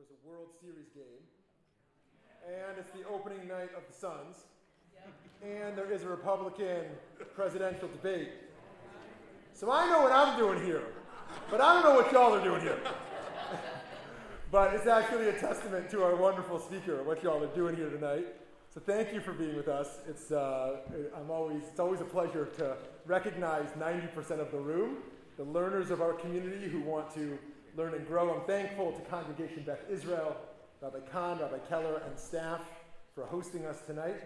is a World Series game, and it's the opening night of the Suns, and there is a Republican presidential debate. So I know what I'm doing here, but I don't know what y'all are doing here. but it's actually a testament to our wonderful speaker, what y'all are doing here tonight. So thank you for being with us. It's, uh, I'm always, it's always a pleasure to recognize 90% of the room, the learners of our community who want to learn and grow. I'm thankful to Congregation Beth Israel, Rabbi Kahn, Rabbi Keller, and staff for hosting us tonight.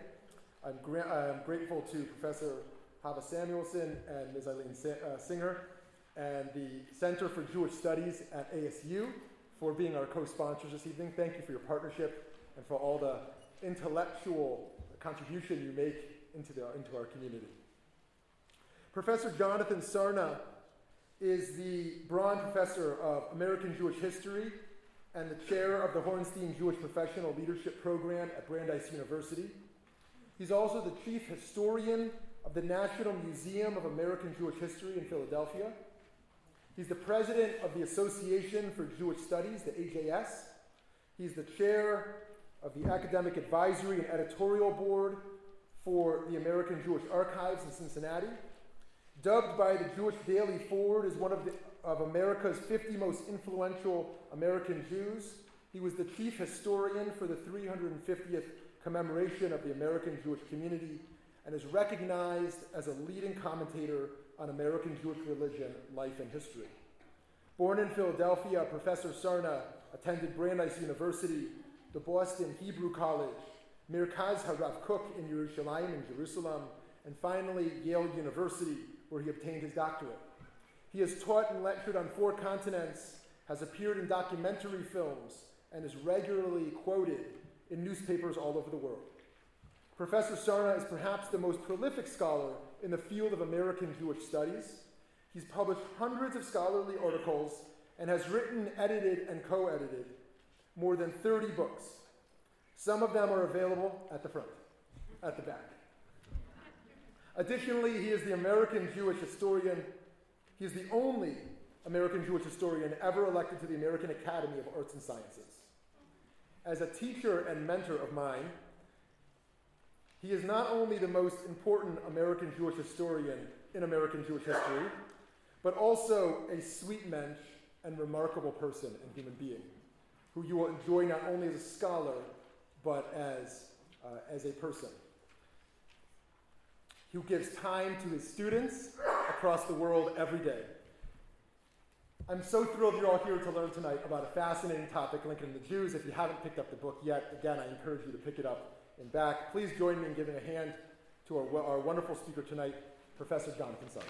I'm, gra- I'm grateful to Professor Hava Samuelson and Ms. Eileen Sa- uh, Singer and the Center for Jewish Studies at ASU for being our co-sponsors this evening. Thank you for your partnership and for all the intellectual contribution you make into, the, into our community. Professor Jonathan Sarna is the Braun Professor of American Jewish History and the chair of the Hornstein Jewish Professional Leadership Program at Brandeis University. He's also the chief historian of the National Museum of American Jewish History in Philadelphia. He's the president of the Association for Jewish Studies, the AJS. He's the chair of the Academic Advisory and Editorial Board for the American Jewish Archives in Cincinnati. Dubbed by the Jewish Daily Forward as one of, the, of America's 50 most influential American Jews, he was the chief historian for the 350th commemoration of the American Jewish community and is recognized as a leading commentator on American Jewish religion, life, and history. Born in Philadelphia, Professor Sarna attended Brandeis University, the Boston Hebrew College, Merkaz Harav Kook in Yerushalayim in Jerusalem, and finally Yale University, where he obtained his doctorate. He has taught and lectured on four continents, has appeared in documentary films, and is regularly quoted in newspapers all over the world. Professor Sarna is perhaps the most prolific scholar in the field of American Jewish studies. He's published hundreds of scholarly articles and has written, edited, and co edited more than 30 books. Some of them are available at the front, at the back. Additionally, he is the American Jewish historian. He is the only American Jewish historian ever elected to the American Academy of Arts and Sciences. As a teacher and mentor of mine, he is not only the most important American Jewish historian in American Jewish history, but also a sweet mensch and remarkable person and human being who you will enjoy not only as a scholar, but as, uh, as a person. Who gives time to his students across the world every day. I'm so thrilled you're all here to learn tonight about a fascinating topic, Lincoln and the Jews. If you haven't picked up the book yet, again, I encourage you to pick it up and back. Please join me in giving a hand to our, our wonderful speaker tonight, Professor Jonathan Sarna.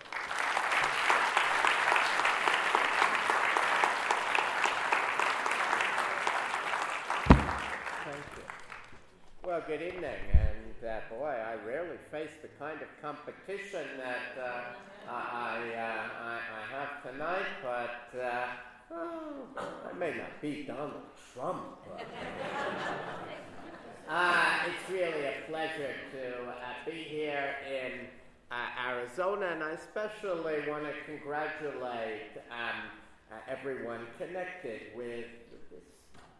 Thank you. Well, good evening, uh, boy, I rarely face the kind of competition that uh, I, uh, I, I, have tonight, but uh, oh, I may not be Donald Trump. But, uh, it's really a pleasure to uh, be here in Arizona, and I especially want to congratulate um, everyone connected with this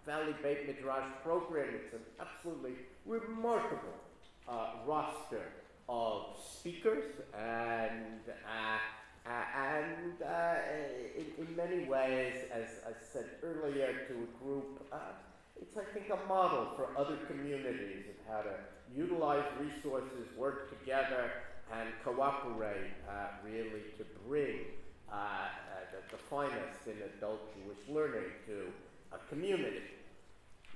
Valley Beit Midrash program. It's an absolutely remarkable uh, roster of speakers and uh, uh, and uh, in, in, many ways, as I said earlier, to a group, uh, it's I think a model for other communities of how to utilize resources, work together, and cooperate uh, really to bring the, the finest in adult Jewish learning to a community.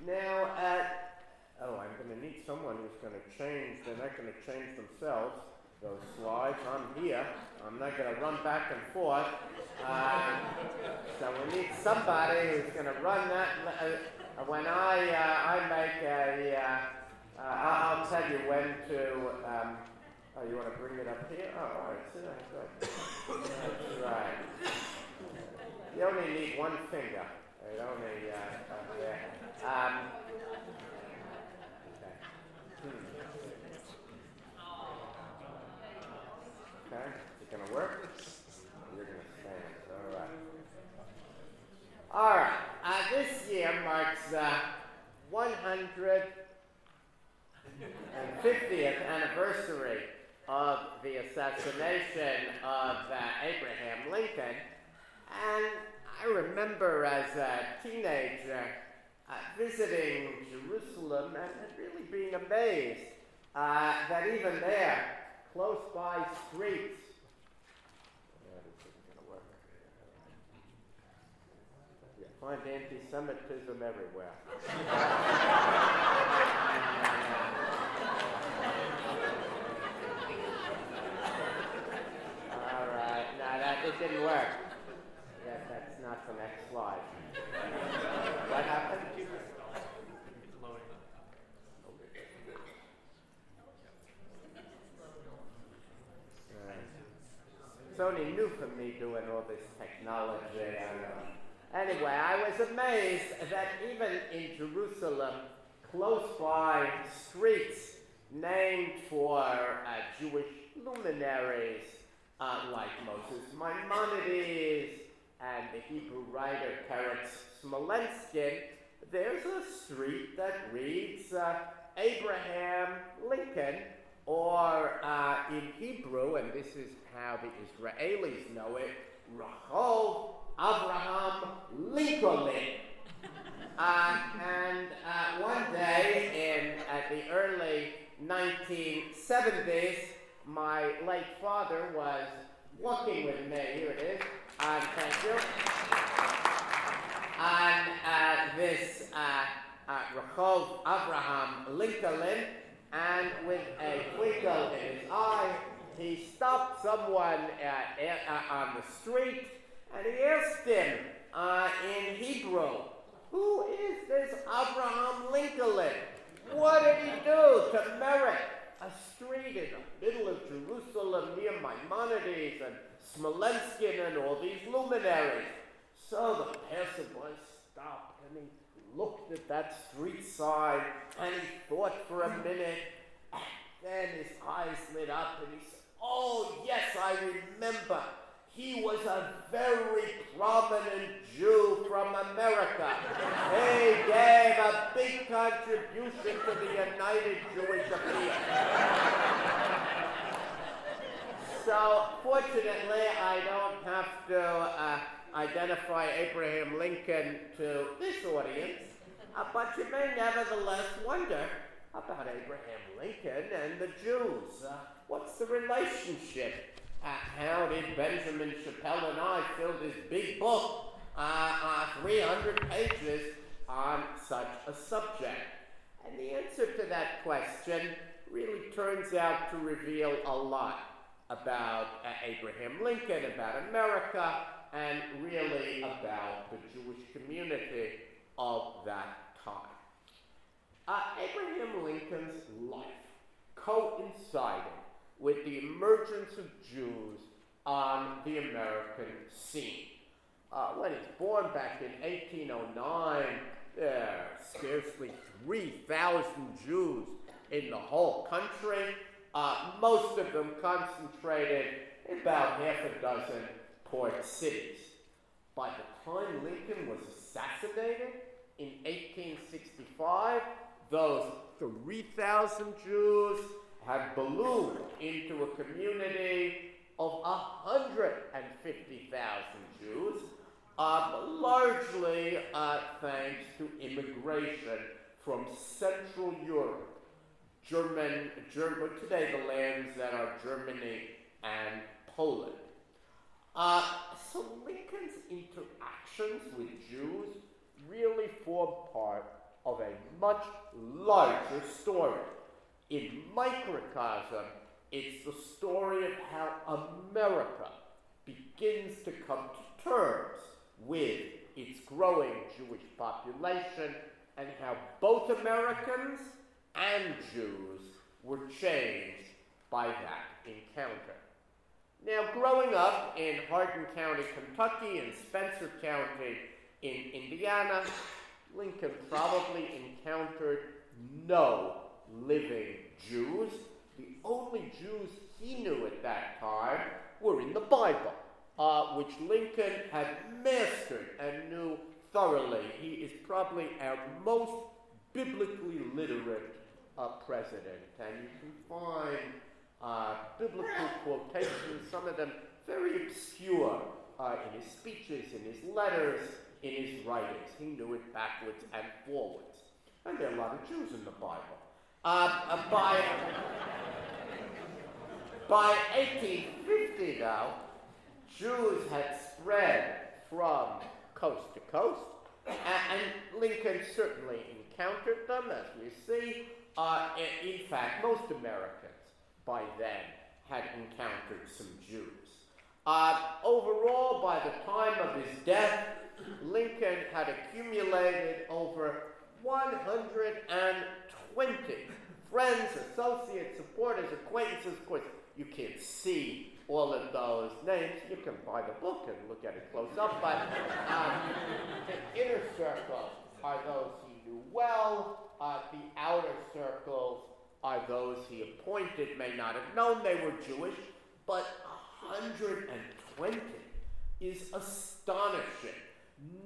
Now, at, oh, I'm going to need someone who's going to change, they're not going to change themselves, those slides. I'm here. I'm not going to run back and forth. Uh, so we need somebody who's going to run that. Uh, when I, uh, I make a, uh, uh, I'll tell you when to, um, oh, you want to bring it up here? Oh, all right, sit down, good. That's right. You only need one finger. You only, uh, um. Okay, is it going to work? You're to stand. All right. All right. Uh, this year marks uh, 150th anniversary of the assassination of uh, Abraham Lincoln. And I remember as a teenager visiting Jerusalem and, really being amazed uh, that even there, close by streets, find anti-Semitism everywhere. All right, that it didn't work. Not the next slide. what happened? It's only new for me doing all this technology. And, uh, Anyway, I was amazed that even in Jerusalem, close by streets named for uh, Jewish luminaries uh, like Moses Maimonides and the Hebrew writer Peretz Smolenskin, there's a street that reads uh, Abraham Lincoln, or uh, in Hebrew, and this is how the Israelis know it, Rahov Abraham Lincoln. Uh, and uh, one day in at the early 1970s, my late father was walking with me. Here it is. Um, thank you. And uh, this uh, uh, Rehov Abraham Lincoln, and with a twinkle in his eye, he stopped someone uh, uh, on the street and he asked him uh, in Hebrew, Who is this Abraham Lincoln? What did he do to merit a street in the middle of Jerusalem near Maimonides and Smolenskin and all these luminaries? So the passerby stopped and he looked at that street sign and he thought for a minute. And then his eyes lit up and he said, Oh, yes, I remember. He was a very prominent Jew from America. he gave a big contribution to the United Jewish Appeal. So, fortunately, I don't have to uh, identify Abraham Lincoln to this audience, uh, but you may nevertheless wonder about Abraham Lincoln and the Jews. Uh, what's the relationship? Uh, how did Benjamin Shapell and I fill this big book, uh, uh, 300 pages, on such a subject? And the answer to that question really turns out to reveal a lot about uh, Abraham Lincoln, about America, and really about the Jewish community of that time. Uh, Abraham Lincoln's life coincided with the emergence of Jews on the American scene. Uh, when he's born back in 1809, there are scarcely 3,000 Jews in the whole country, uh, most of them concentrated in about half a dozen port cities. By the time Lincoln was assassinated in 1865, those 3,000 Jews had ballooned into a community of 150,000 Jews, uh, largely uh, thanks to immigration from Central Europe, German, German, today the lands that are Germany and Poland. Uh, so Lincoln's interactions with Jews really form part of a much larger story in microcosm, it's the story of how America begins to come to terms with its growing Jewish population and how both Americans and Jews were changed by that encounter. Now, growing up in Hardin County, Kentucky, and Spencer County in Indiana, Lincoln probably encountered no living Jews. The only Jews he knew at that time were in the Bible, uh, which Lincoln had mastered and knew thoroughly. He is probably our most biblically literate uh, president, and you can find uh, biblical quotations, some of them very obscure, uh, in his speeches, in his letters, in his writings. He knew it backwards and forwards. And there are a lot of Jews in the Bible. Uh, uh by, by 1850, now, Jews had spread from coast to coast, and, and Lincoln certainly encountered them, as we see. Uh, in fact, most Americans by then had encountered some Jews. Uh, overall, by the time of his death, Lincoln had accumulated over 120 friends, associates, supporters, acquaintances. Of course, you can't see all of those names. You can buy the book and look at it close up, but um, the inner circle are those he knew well. Uh, the outer circles are those he appointed, may not have known they were Jewish, but 120 is astonishing.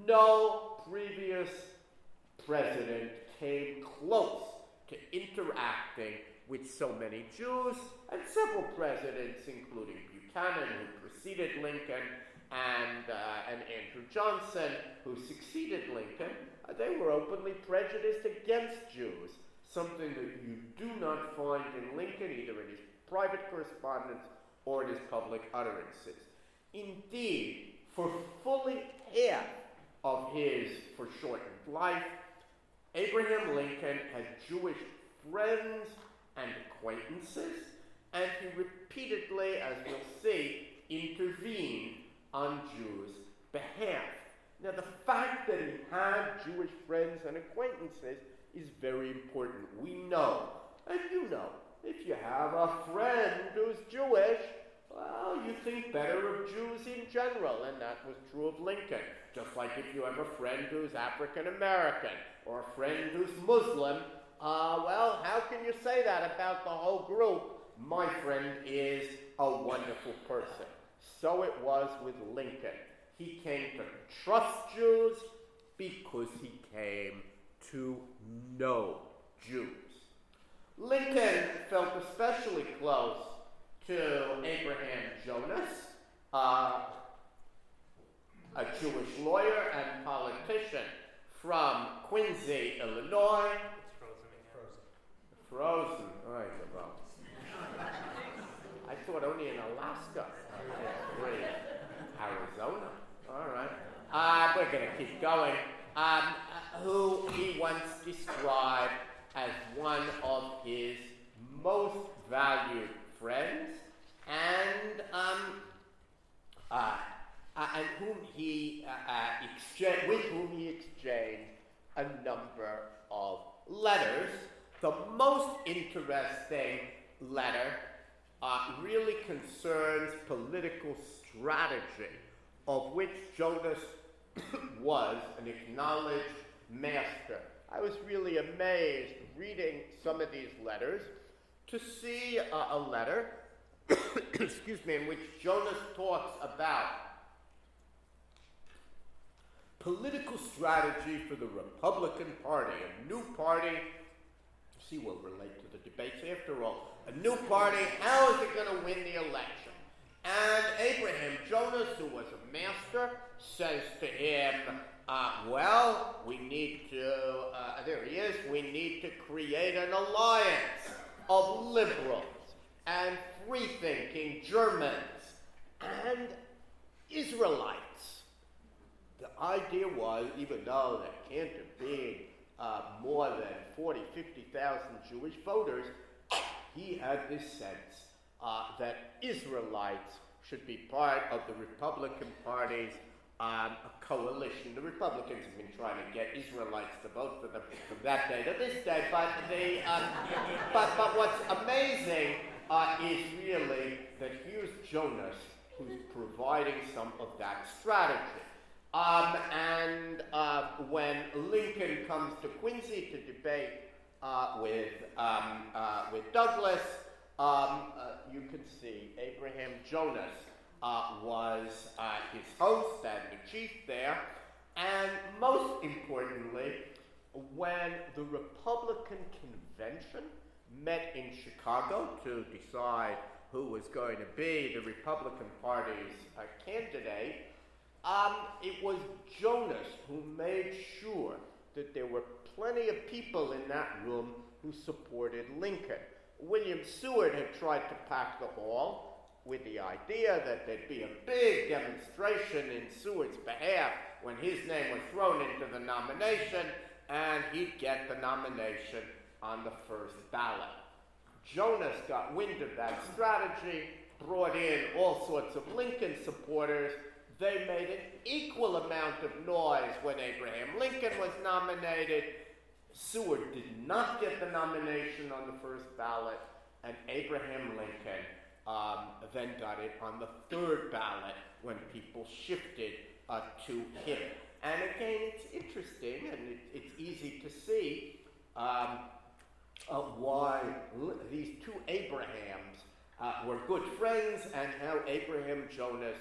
No previous president came close to interacting with so many Jews, and several presidents, including Buchanan, who preceded Lincoln, and, uh, and Andrew Johnson, who succeeded Lincoln, they were openly prejudiced against Jews, something that you do not find in Lincoln, either in his private correspondence or in his public utterances. Indeed, for fully half of his foreshortened life, Abraham Lincoln had Jewish friends and acquaintances, and he repeatedly, as we'll see, intervened on Jews' behalf. Now, the fact that he had Jewish friends and acquaintances is very important. We know, and you know, if you have a friend who's Jewish, well, you think better of Jews in general, and that was true of Lincoln. Just like if you have a friend who's African American or a friend who's Muslim, uh, well, how can you say that about the whole group? My friend is a wonderful person. So it was with Lincoln. He came to trust Jews because he came to know Jews. Lincoln felt especially close to Abraham Jonas, uh, a Jewish lawyer and politician from Quincy, Illinois. It's frozen. Frozen. All right, well. I thought only in Alaska. Okay, Arizona. All right. Uh, we're going to keep going. Um, uh, who he once described as one of his most valued friends, and um, uh, uh, and whom he uh, uh, exchanged, with whom he exchanged a number of letters. The most interesting letter uh, really concerns political strategy, of which Jonas was an acknowledged master. I was really amazed reading some of these letters to see a letter, excuse me, in which Jonas talks about political strategy for the Republican Party, a new party. See, will relate to the debates after all. A new party, how is it going to win the election? And Abraham Jonas, who was a master, says to him, uh, well, we need to, uh, there he is, we need to create an alliance of liberals and free thinking Germans and Israelites. The idea was, even though there can't have been uh, more than 40, 50,000 Jewish voters, he had this sense uh, that Israelites should be part of the Republican Party's um, coalition. The Republicans have been trying to get Israelites to vote for them from that day to this day, but they, um, but, but what's amazing uh, is really that here's Jonas who's providing some of that strategy. Um, and uh, when Lincoln comes to Quincy to debate uh, with, um, uh, with Douglas, um, uh, you can see Abraham Jonas uh, was uh, his host and the chief there. And most importantly, when the Republican convention met in Chicago to decide who was going to be the Republican Party's uh, candidate, um, it was Jonas who made sure that there were plenty of people in that room who supported Lincoln. William Seward had tried to pack the hall with the idea that there'd be a big demonstration in Seward's behalf when his name was thrown into the nomination, and he'd get the nomination on the first ballot. Jonas got wind of that strategy, brought in all sorts of Lincoln supporters. They made an equal amount of noise when Abraham Lincoln was nominated. Seward did not get the nomination on the first ballot, and Abraham Lincoln um, then got it on the third ballot when people shifted uh, to him. And again, it's interesting and it, it's easy to see um, uh, why these two Abrahams uh, were good friends and how Abraham Jonas,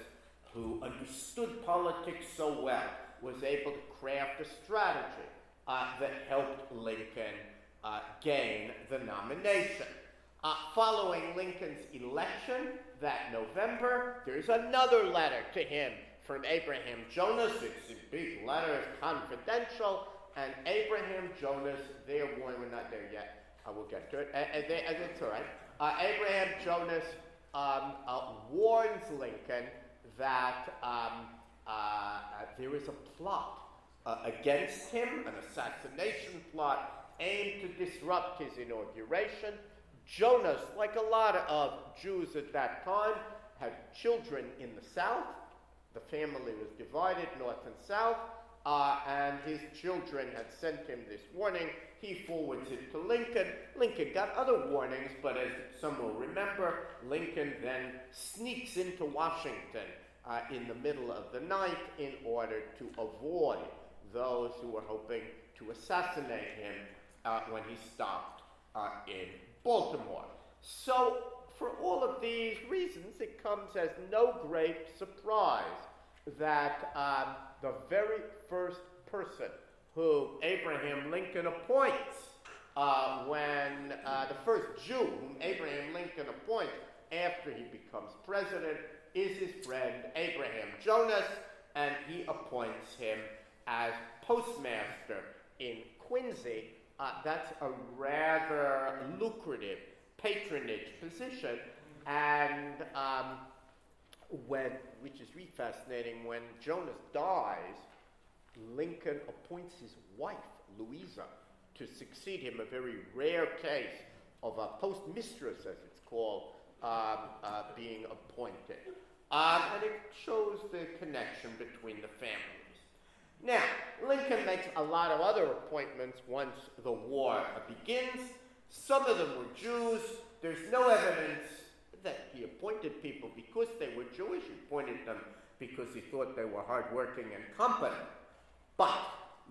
who understood politics so well, was able to craft a strategy uh, that helped Lincoln uh, gain the nomination. Uh, following Lincoln's election that November, there's another letter to him from Abraham Jonas. It's a big letter, it's confidential, and Abraham Jonas, there, boy, we're not there yet. I will get to it. And, and, they, and it's all right. Uh, Abraham Jonas um, uh, warns Lincoln that um, uh, there is a plot uh, against him, an assassination plot aimed to disrupt his inauguration. Jonas, like a lot of Jews at that time, had children in the south. The family was divided north and south, uh, and his children had sent him this warning he forwards it to Lincoln. Lincoln got other warnings, but as some will remember, Lincoln then sneaks into Washington uh, in the middle of the night in order to avoid those who were hoping to assassinate him uh, when he stopped uh, in Baltimore. So, for all of these reasons, it comes as no great surprise that um, the very first person who Abraham Lincoln appoints uh, when uh, the first Jew whom Abraham Lincoln appoints after he becomes president is his friend Abraham Jonas, and he appoints him as postmaster in Quincy. Uh, that's a rather lucrative patronage position, and um, when, which is really fascinating, when Jonas dies, Lincoln appoints his wife, Louisa, to succeed him, a very rare case of a postmistress, as it's called, um, uh, being appointed. Um, and it shows the connection between the families. Now, Lincoln makes a lot of other appointments once the war begins. Some of them were Jews. There's no evidence that he appointed people because they were Jewish. He appointed them because he thought they were hardworking and competent. But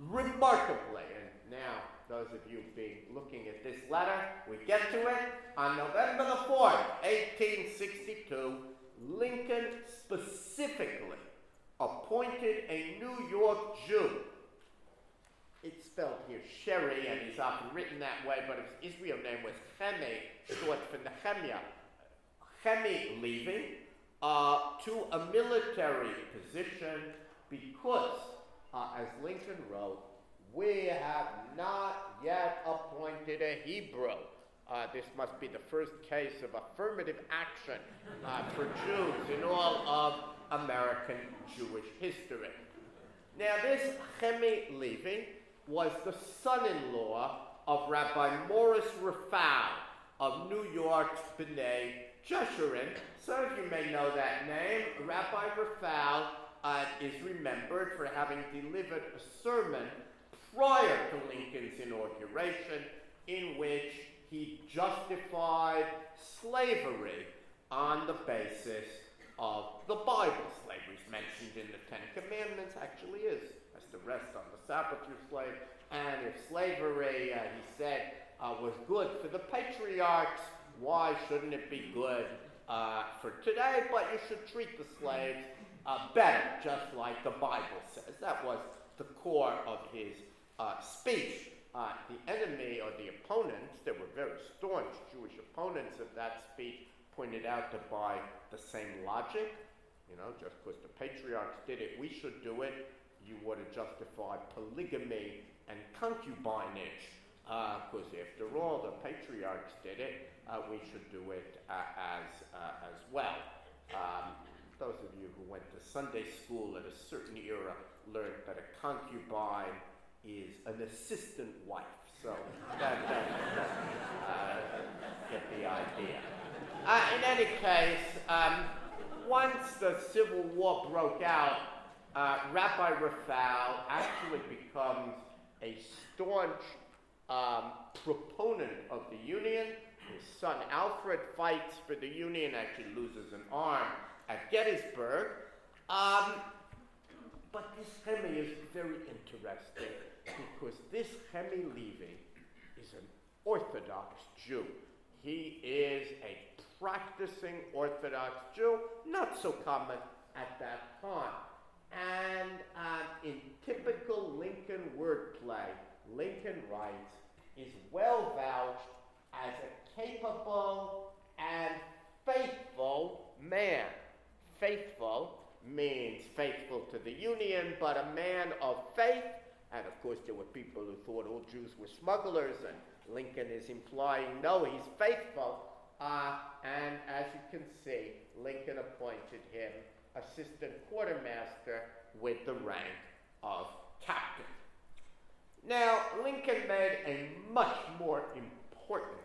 remarkably, and now those of you being looking at this letter, we get to it. On November the 4th, 1862, Lincoln specifically appointed a New York Jew. It's spelled here Sherry, and he's often written that way, but his Israel name was Chemi, short for Nehemiah. Chemi leaving uh, to a military position because uh, as Lincoln wrote, we have not yet appointed a Hebrew. Uh, this must be the first case of affirmative action uh, for Jews in all of American Jewish history. Now, this Chemi Levi was the son in law of Rabbi Morris Raphall of New York's B'nai Jeshurun. Some of you may know that name. Rabbi Raphall uh, is remembered for having delivered a sermon prior to Lincoln's inauguration in which he justified slavery on the basis of the Bible. Slavery is mentioned in the Ten Commandments, actually is, as to rest on the Sabbath your slave. And if slavery, uh, he said, uh, was good for the patriarchs, why shouldn't it be good uh, for today? But you should treat the slaves uh, better, just like the Bible says. That was the core of his uh, speech. Uh, the enemy or the opponents, there were very staunch Jewish opponents of that speech, pointed out that by the same logic, you know, just because the patriarchs did it, we should do it. You would have justified polygamy and concubinage, because uh, after all, the patriarchs did it. Uh, we should do it uh, as uh, as well. Um, those of you who went to Sunday school at a certain era learned that a concubine is an assistant wife. So that, that, uh, get the idea. Uh, in any case, um, once the Civil War broke out, uh, Rabbi Raphall actually becomes a staunch um, proponent of the Union. His son Alfred fights for the Union, actually loses an arm at Gettysburg. Um, but this Chemi is very interesting because this Chemi Levi is an Orthodox Jew. He is a practicing Orthodox Jew, not so common at that time. And uh, in typical Lincoln wordplay, Lincoln writes, is well vouched as a capable and faithful man. Faithful means faithful to the Union, but a man of faith. And of course, there were people who thought all Jews were smugglers, and Lincoln is implying, no, he's faithful. Uh, and as you can see, Lincoln appointed him assistant quartermaster with the rank of captain. Now, Lincoln made a much more important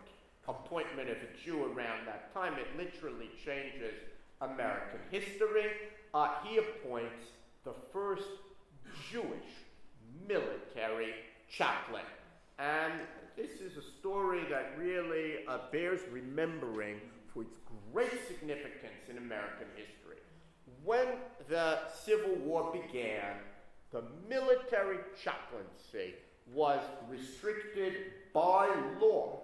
appointment of a Jew around that time. It literally changes American history. Uh, he appoints the first Jewish military chaplain. And this is a story that really uh, bears remembering for its great significance in American history. When the Civil War began, the military chaplaincy was restricted by law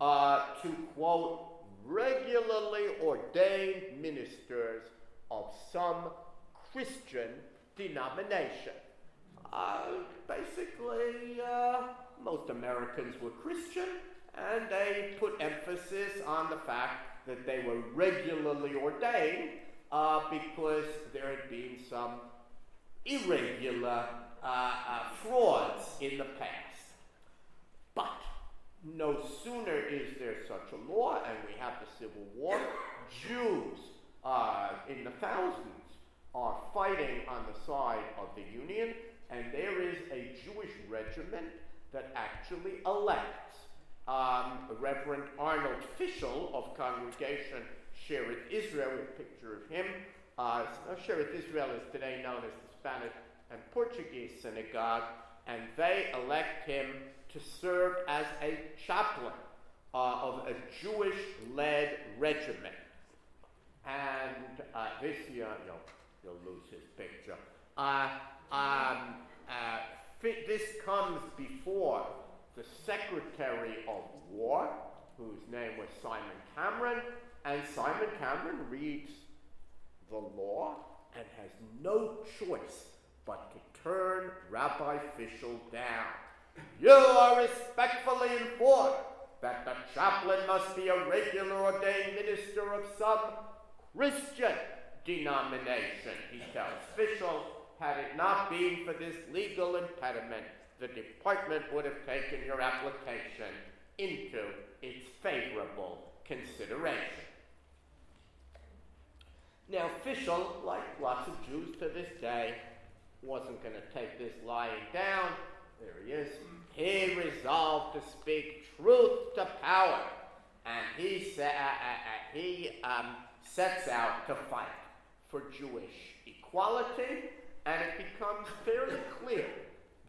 uh, to, quote, regularly ordained ministers of some Christian denomination. Uh, basically, uh, most Americans were Christian, and they put emphasis on the fact that they were regularly ordained uh, because there had been some irregular uh, uh, frauds in the past. But no sooner is there such a law, and we have the Civil War, Jews uh, in the thousands are fighting on the side of the Union, and there is a Jewish regiment that actually elects um, Reverend Arnold Fischel of Congregation Shearith Israel, a picture of him. Uh, Shearith Israel is today known as the Spanish and Portuguese synagogue, and they elect him to serve as a chaplain uh, of a Jewish led regiment. And uh, this year, you'll, you'll lose his picture. Uh, um, uh, this comes before the Secretary of War, whose name was Simon Cameron, and Simon Cameron reads the law and has no choice but to turn Rabbi Fischel down. You are respectfully informed that the chaplain must be a regular ordained minister of some Christian denomination, he tells Fischel. Had it not been for this legal impediment, the department would have taken your application into its favorable consideration. Now, Fischel, like lots of Jews to this day, wasn't going to take this lying down. There he is. He resolved to speak truth to power, and he, sa- uh, uh, uh, he um, sets out to fight for Jewish equality, and it becomes fairly clear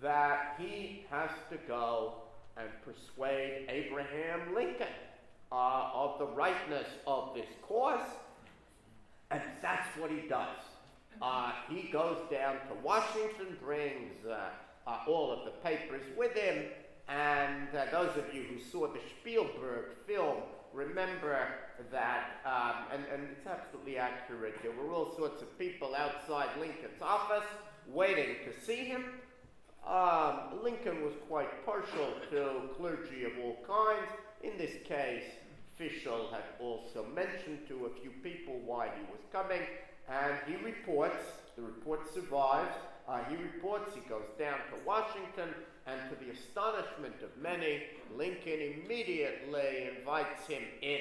that he has to go and persuade Abraham Lincoln uh, of the rightness of this cause, and that's what he does. Uh, he goes down to Washington, brings uh, uh, all of the papers with him, and uh, those of you who saw the Spielberg film remember that, um, and, and it's absolutely accurate, there were all sorts of people outside Lincoln's office waiting to see him. Um, Lincoln was quite partial to clergy of all kinds. In this case, Fischel had also mentioned to a few people why he was coming, and he reports, the report survives, uh, he reports he goes down to Washington, and to the astonishment of many, Lincoln immediately invites him in.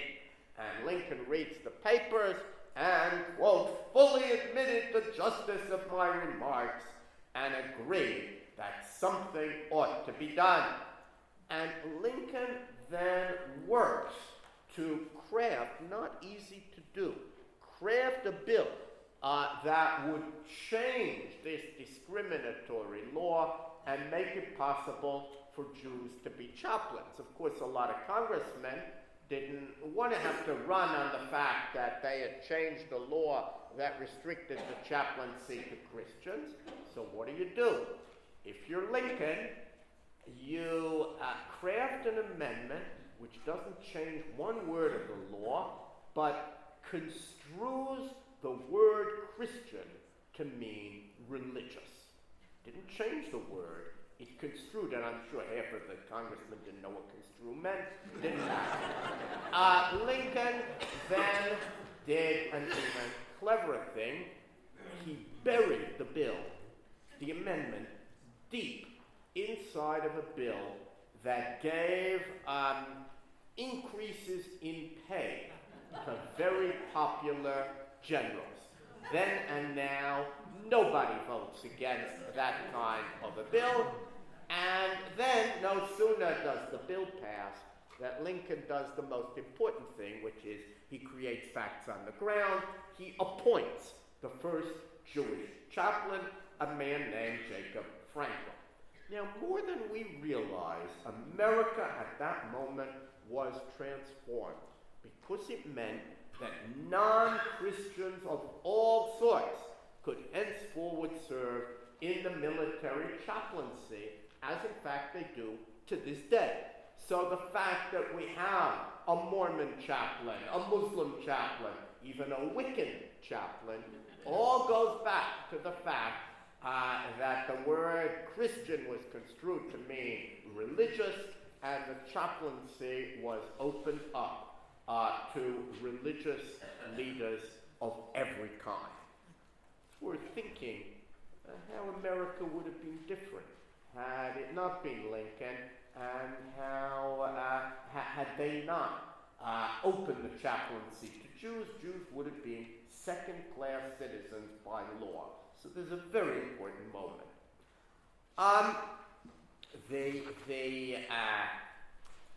And Lincoln reads the papers and, quote, fully admitted the justice of my remarks and agreed that something ought to be done. And Lincoln then works to craft, not easy to do, craft a bill uh, that would change this discriminatory law and make it possible for Jews to be chaplains. Of course, a lot of congressmen didn't want to have to run on the fact that they had changed the law that restricted the chaplaincy to Christians. So, what do you do? If you're Lincoln, you uh, craft an amendment which doesn't change one word of the law, but construes the word Christian to mean religious. Didn't change the word, it construed, and I'm sure half of the congressmen didn't know what construe meant. Uh, Lincoln then did an even cleverer thing. He buried the bill, the amendment, deep inside of a bill that gave um, increases in pay to very popular generals. Then and now, nobody votes against that kind of a bill. And then, no sooner does the bill pass that Lincoln does the most important thing, which is he creates facts on the ground. He appoints the first Jewish chaplain, a man named Jacob Frankel. Now, more than we realize, America at that moment was transformed because it meant that non Christians of all sorts could henceforward serve in the military chaplaincy, as in fact they do to this day. So the fact that we have a Mormon chaplain, a Muslim chaplain, even a Wiccan chaplain, all goes back to the fact uh, that the word Christian was construed to mean religious, and the chaplaincy was opened up uh, to religious leaders of every kind. We're thinking uh, how America would have been different had it not been Lincoln, and how uh, ha- had they not uh, opened the chaplaincy to Jews, Jews would have been second-class citizens by law. So there's a very important moment. Um, the the uh,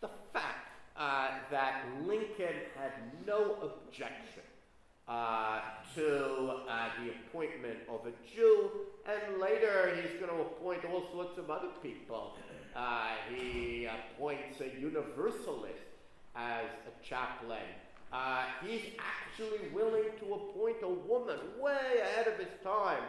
the fact uh, that Lincoln had no objection uh, to uh, the appointment of a Jew, and later he's going to appoint all sorts of other people. Uh, he appoints a Universalist as a chaplain. Uh, he's actually willing to appoint a woman way ahead of his time.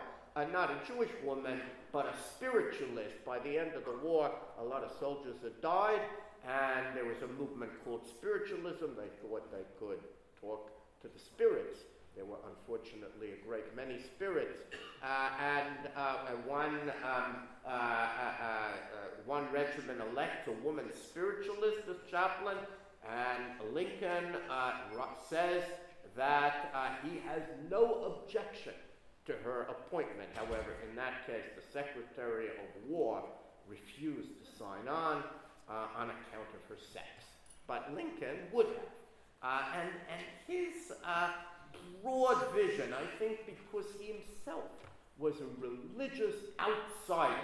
Not a Jewish woman, but a spiritualist. By the end of the war, a lot of soldiers had died, and there was a movement called spiritualism. They thought they could talk to the spirits. There were unfortunately a great many spirits, uh, and, uh, one um, uh, uh, uh, one regiment elects a woman spiritualist as chaplain, and Lincoln says that he has no objection to her appointment. However, in that case, the Secretary of War refused to sign on uh, on account of her sex. But Lincoln would have. Uh, and, and his uh, broad vision, I think because he himself was a religious outsider,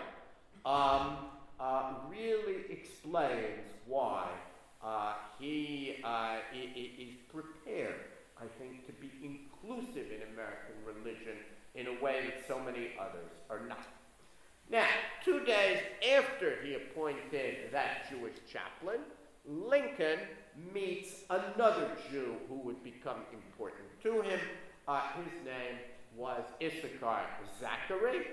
um, uh, really explains why uh, he uh, is prepared, I think, to be inclusive in American religion in a way that so many others are not. Now, two days after he appointed that Jewish chaplain, Lincoln meets another Jew who would become important to him. Uh, his name was Issachar Zacharie.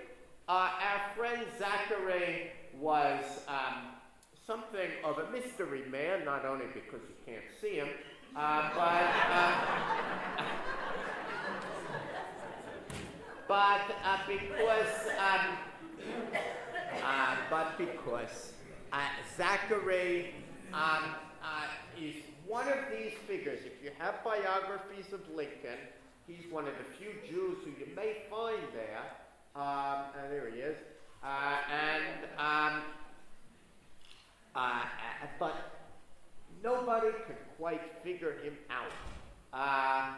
Uh, our friend Zacharie was um, something of a mystery man, not only because you can't see him, uh, but, uh, but uh, because um, uh, but because uh, Zacharie um, is one of these figures. If you have biographies of Lincoln, he's one of the few Jews who you may find there. Um, and there he is. Uh, and um, uh, but nobody can quite figure him out. Uh,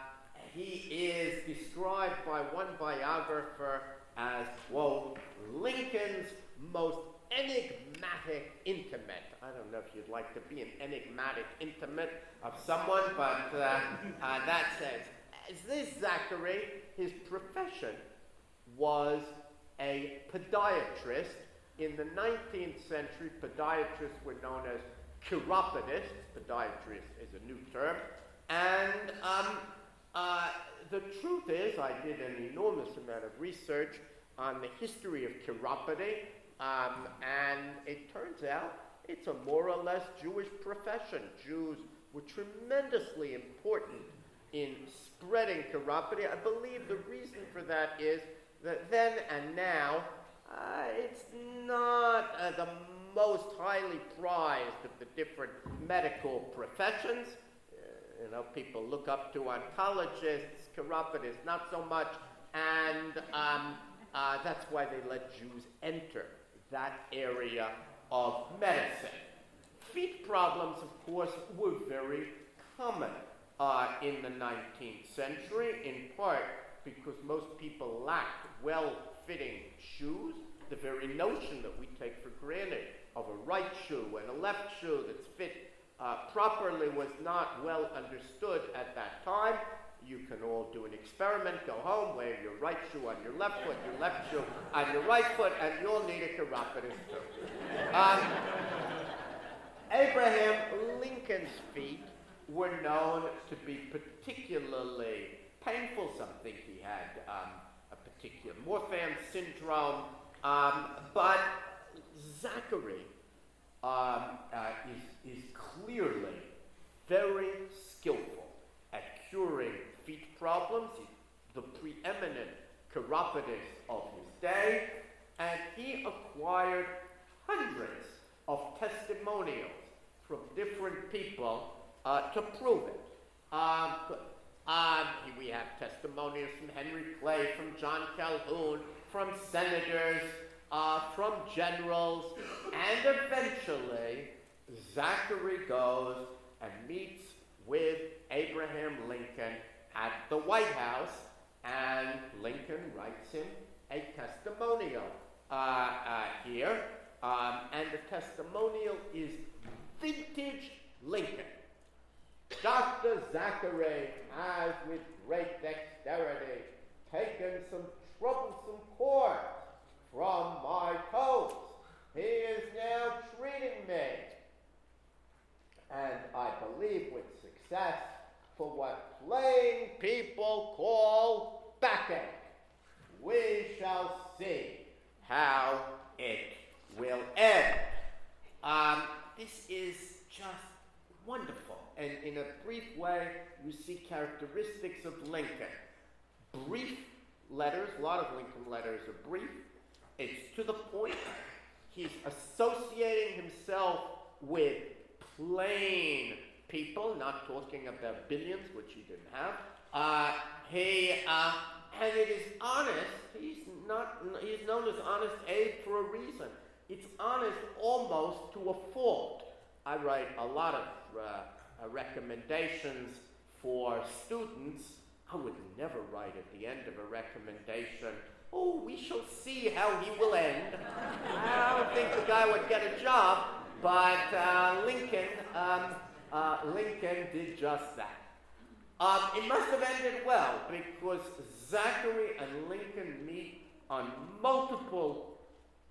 he is described by one biographer as, quote, Lincoln's most enigmatic intimate. I don't know if you'd like to be an enigmatic intimate of someone, but uh, uh, that says, this Zacharie, his profession was a podiatrist. In the 19th century, podiatrists were known as chiropodists. Podiatrist is a new term. And um, uh, the truth is, I did an enormous amount of research on the history of chiropody, um, and it turns out it's a more or less Jewish profession. Jews were tremendously important in spreading chiropody. I believe the reason for that is that then and now, uh, it's not uh, the most highly prized of the different medical professions. Uh, you know, people look up to oncologists, chiropodists, not so much, and um, uh, that's why they let Jews enter that area of medicine. Feet problems, of course, were very common uh, in the 19th century, in part because most people lacked well fitting shoes. The very notion that we take for granted of a right shoe and a left shoe that's fit uh, properly was not well understood at that time. You can all do an experiment, go home, wear your right shoe on your left foot, your left shoe on your right foot, and you'll need a chiropodist too. Um, Abraham Lincoln's feet were known to be particularly painful. Some think he had um, a particular Marfan syndrome, um, but Zacharie um, uh, is, is clearly very skillful at curing feet problems. He's the preeminent chiropodist of his day, and he acquired hundreds of testimonials from different people uh, to prove it. Um, um, we have testimonials from Henry Clay, from John Calhoun, from senators, uh, from generals, and eventually Zacharie goes and meets with Abraham Lincoln at the White House, and Lincoln writes him a testimonial uh, uh, here, um, and the testimonial is vintage Lincoln. Dr. Zacharie has, with great dexterity, taken some troublesome cords from my toes. He is now treating me, and I believe with success, for what plain people call backache. We shall see how it will end. Um, this is just wonderful. And in a brief way, you see characteristics of Lincoln. Brief letters, a lot of Lincoln letters are brief. It's to the point. He's associating himself with plain people, not talking about billions, which he didn't have. Uh, he, uh, and it is honest. He's not. He's known as Honest Abe for a reason. It's honest almost to a fault. I write a lot of uh, uh, recommendations for students. I would never write at the end of a recommendation, oh, we shall see how he will end. I don't think the guy would get a job, but uh, Lincoln, um, uh, Lincoln did just that. Um, it must have ended well because Zacharie and Lincoln meet on multiple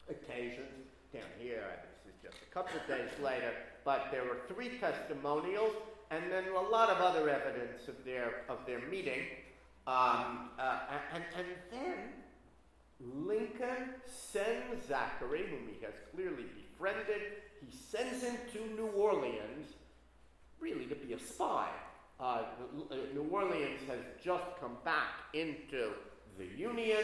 occasions. Down here, this is just a couple of days later, but there were three testimonials and then a lot of other evidence of their of their meeting. Um, uh, and, and then Lincoln sends Zacharie, whom he has clearly befriended, he sends him to New Orleans, really to be a spy. Uh, New Orleans has just come back into the Union,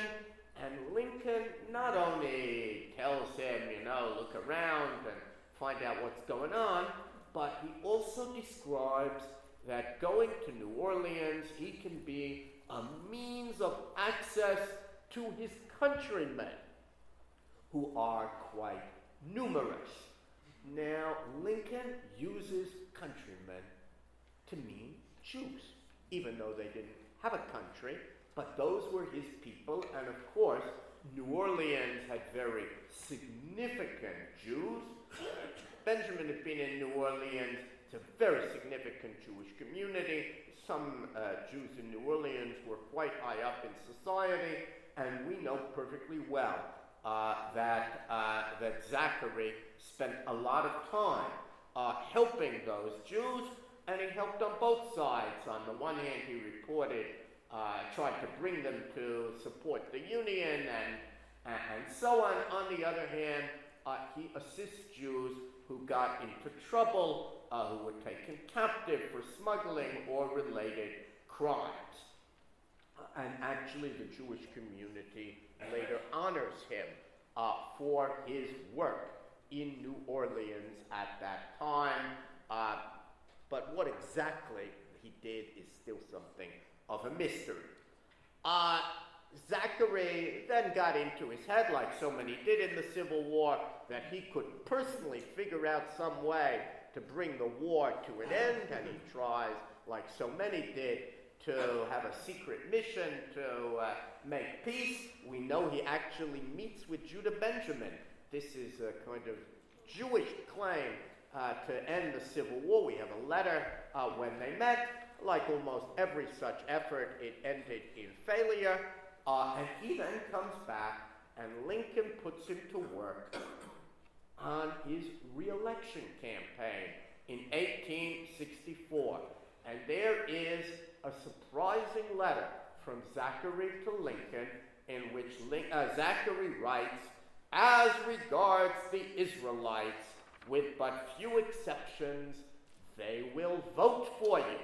And Lincoln not only tells him, you know, look around and find out what's going on, but he also describes that going to New Orleans, he can be a means of access to his countrymen, who are quite numerous. Now, Lincoln uses countrymen to mean Jews, even though they didn't have a country, but those were his people, and of course, New Orleans had very significant Jews. Benjamin had been in New Orleans. It's a very significant Jewish community. Some uh, Jews in New Orleans were quite high up in society, and we know perfectly well uh, that, uh, that Zacharie spent a lot of time uh, helping those Jews, and he helped on both sides. On the one hand, he reported, uh, tried to bring them to support the Union and, and so on. On the other hand, uh, he assists Jews who got into trouble, who were taken captive for smuggling or related crimes. and actually, the Jewish community later honors him uh, for his work in New Orleans at that time. Uh, but what exactly he did is still something of a mystery. Uh, Zacharie then got into his head, like so many did in the Civil War, that he could personally figure out some way to bring the war to an end, and he tries, like so many did, to have a secret mission to uh, make peace. We know he actually meets with Judah Benjamin. This is a kind of Jewish claim uh, to end the Civil War. We have a letter uh, when they met. Like almost every such effort, it ended in failure. Uh, and he then comes back, and Lincoln puts him to work on his reelection campaign in 1864. And there is a surprising letter from Zacharie to Lincoln in which uh, Zacharie writes, As regards the Israelites, with but few exceptions, they will vote for you.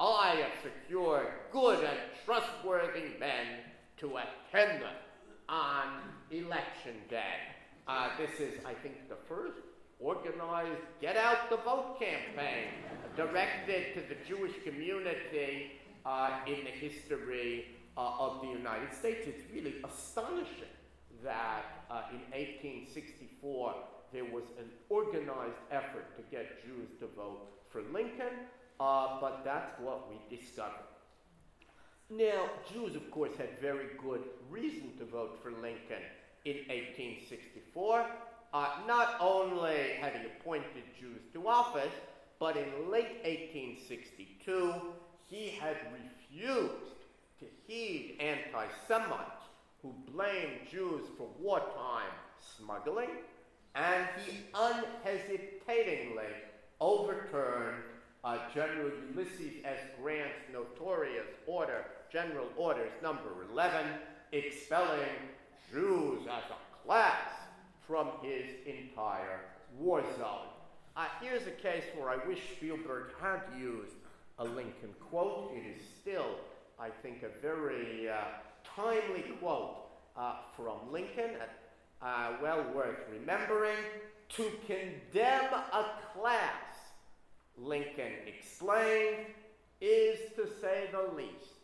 I have secured good and trustworthy men to attend them on election day. Uh, this is, I think, the first organized Get Out the Vote campaign directed to the Jewish community uh, in the history uh, of the United States. It's really astonishing that uh, in 1864 there was an organized effort to get Jews to vote for Lincoln, uh, but that's what we discovered. Now, Jews, of course, had very good reason to vote for Lincoln in 1864. Uh, not only had he appointed Jews to office, but in late 1862, he had refused to heed anti Semites who blamed Jews for wartime smuggling, and he unhesitatingly overturned uh, General Ulysses S. Grant's notorious order, General Orders Number 11, expelling Jews as a class from his entire war zone. Uh, here's a case where I wish Spielberg had used a Lincoln quote. It is still, I think, a very uh, timely quote uh, from Lincoln, uh, well worth remembering. To condemn a class, Lincoln explained, is to say the least,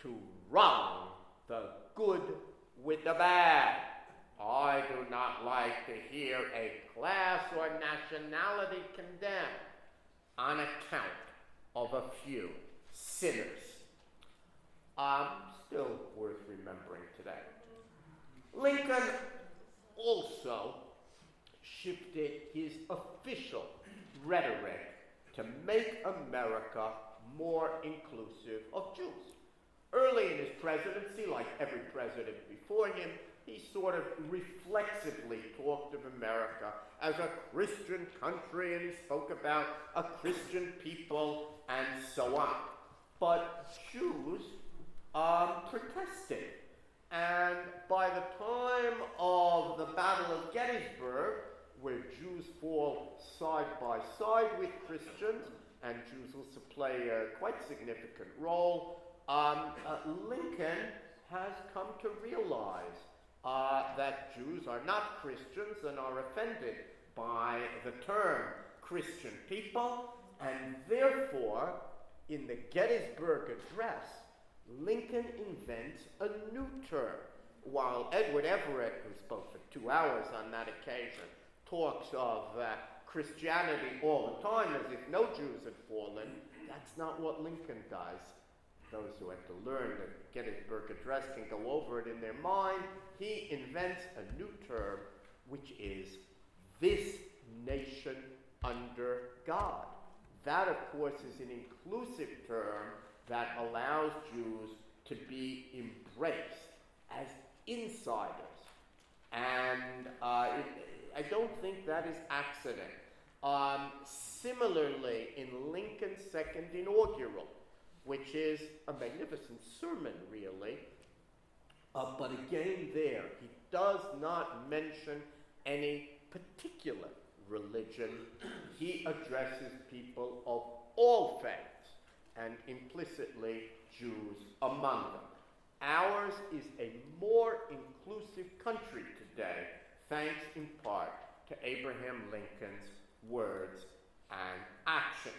to wrong the good with the bad. I do not like to hear a class or nationality condemned on account of a few sinners. Um, still worth remembering today. Lincoln also shifted his official rhetoric to make America more inclusive of Jews. Early in his presidency, like every president before him, he sort of reflexively talked of America as a Christian country and he spoke about a Christian people and so on. But Jews um, protested. And by the time of the Battle of Gettysburg, where Jews fall side by side with Christians, and Jews also play a quite significant role, um, uh, Lincoln has come to realize uh, that Jews are not Christians and are offended by the term Christian people, and therefore, in the Gettysburg Address, Lincoln invents a new term. While Edward Everett, who spoke for two hours on that occasion, talks of uh, Christianity all the time as if no Jews had fallen, that's not what Lincoln does. Those who have to learn the Gettysburg Address can go over it in their mind. He invents a new term, which is this nation under God. That, of course, is an inclusive term that allows Jews to be embraced as insiders. And uh, it, I don't think that is accident. Um, similarly, in Lincoln's second inaugural, which is a magnificent sermon, really, uh, but again, there, he does not mention any particular religion. He addresses people of all faiths and implicitly Jews among them. Ours is a more inclusive country today, thanks in part to Abraham Lincoln's words and actions.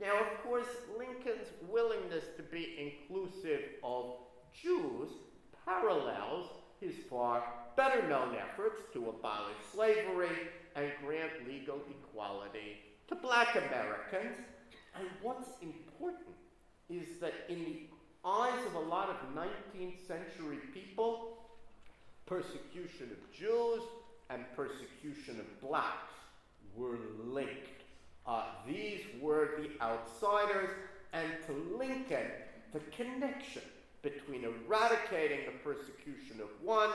Now, of course, Lincoln's willingness to be inclusive of Jews parallels his far better known efforts to abolish slavery and grant legal equality to black Americans. And what's important is that in the eyes of a lot of 19th century people, persecution of Jews and persecution of blacks were linked. Uh, these were the outsiders, and to Lincoln, the connection between eradicating the persecution of one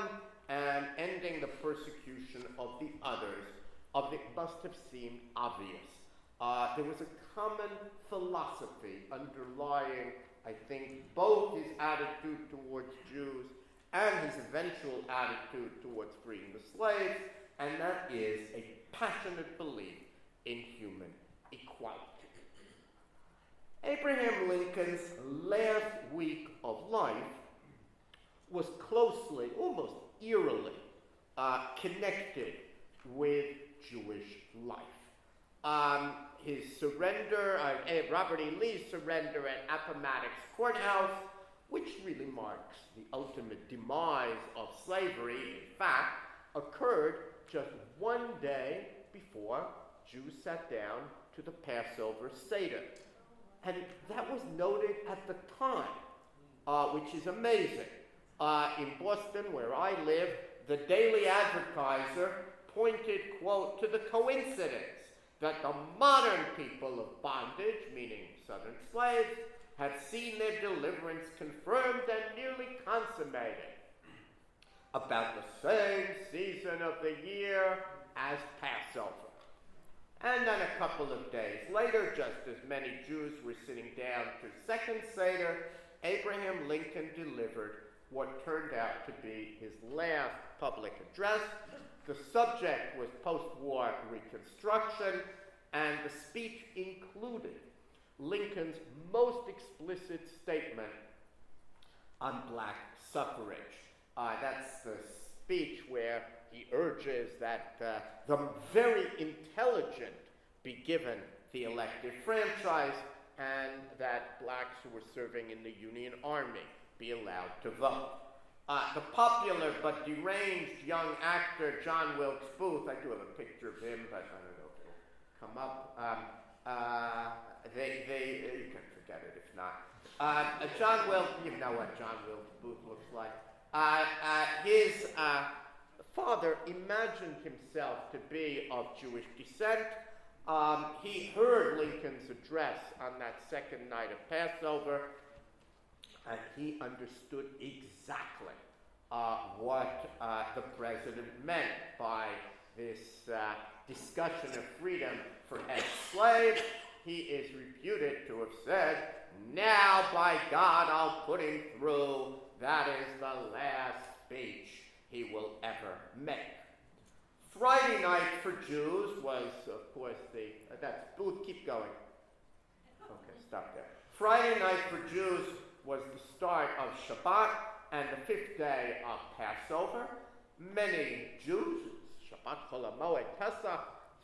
and ending the persecution of the others of it must have seemed obvious. Uh, there was a common philosophy underlying, I think, both his attitude towards Jews and his eventual attitude towards freeing the slaves, and that is a passionate belief in human equality. Abraham Lincoln's last week of life was closely, almost eerily, uh, connected with Jewish life. Um, his surrender, uh, Robert E. Lee's surrender at Appomattox Courthouse, which really marks the ultimate demise of slavery, in fact, occurred just one day before Jews sat down to the Passover Seder. And that was noted at the time, uh, which is amazing. Uh, in Boston, where I live, the Daily Advertiser pointed, quote, to the coincidence that the modern people of bondage, meaning southern slaves, had seen their deliverance confirmed and nearly consummated about the same season of the year as Passover. And then a couple of days later, just as many Jews were sitting down to second Seder, Abraham Lincoln delivered what turned out to be his last public address. The subject was post war Reconstruction, and the speech included Lincoln's most explicit statement on black suffrage. Uh, that's the speech where he urges that uh, the very intelligent be given the elective franchise and that blacks who were serving in the Union Army be allowed to vote. Uh, the popular but deranged young actor John Wilkes Booth, I do have a picture of him, but I don't know if it'll come up. Um, uh, they, they, you can forget it if not. Uh, John Wilkes, you know what John Wilkes Booth looks like. Uh, uh, his uh, father imagined himself to be of Jewish descent. Um, he heard Lincoln's address on that second night of Passover, and he understood exactly uh, what uh, the president meant by this uh, discussion of freedom for ex-slaves. He is reputed to have said, "Now, by God, I'll put him through. That is the last speech he will ever make." Friday night for Jews was, of course, the uh, that's Booth. Keep going. Okay, stop there. Friday night for Jews was the start of Shabbat, and the fifth day of Passover. Many Jews, Shabbat Chol Hamoed Pesach,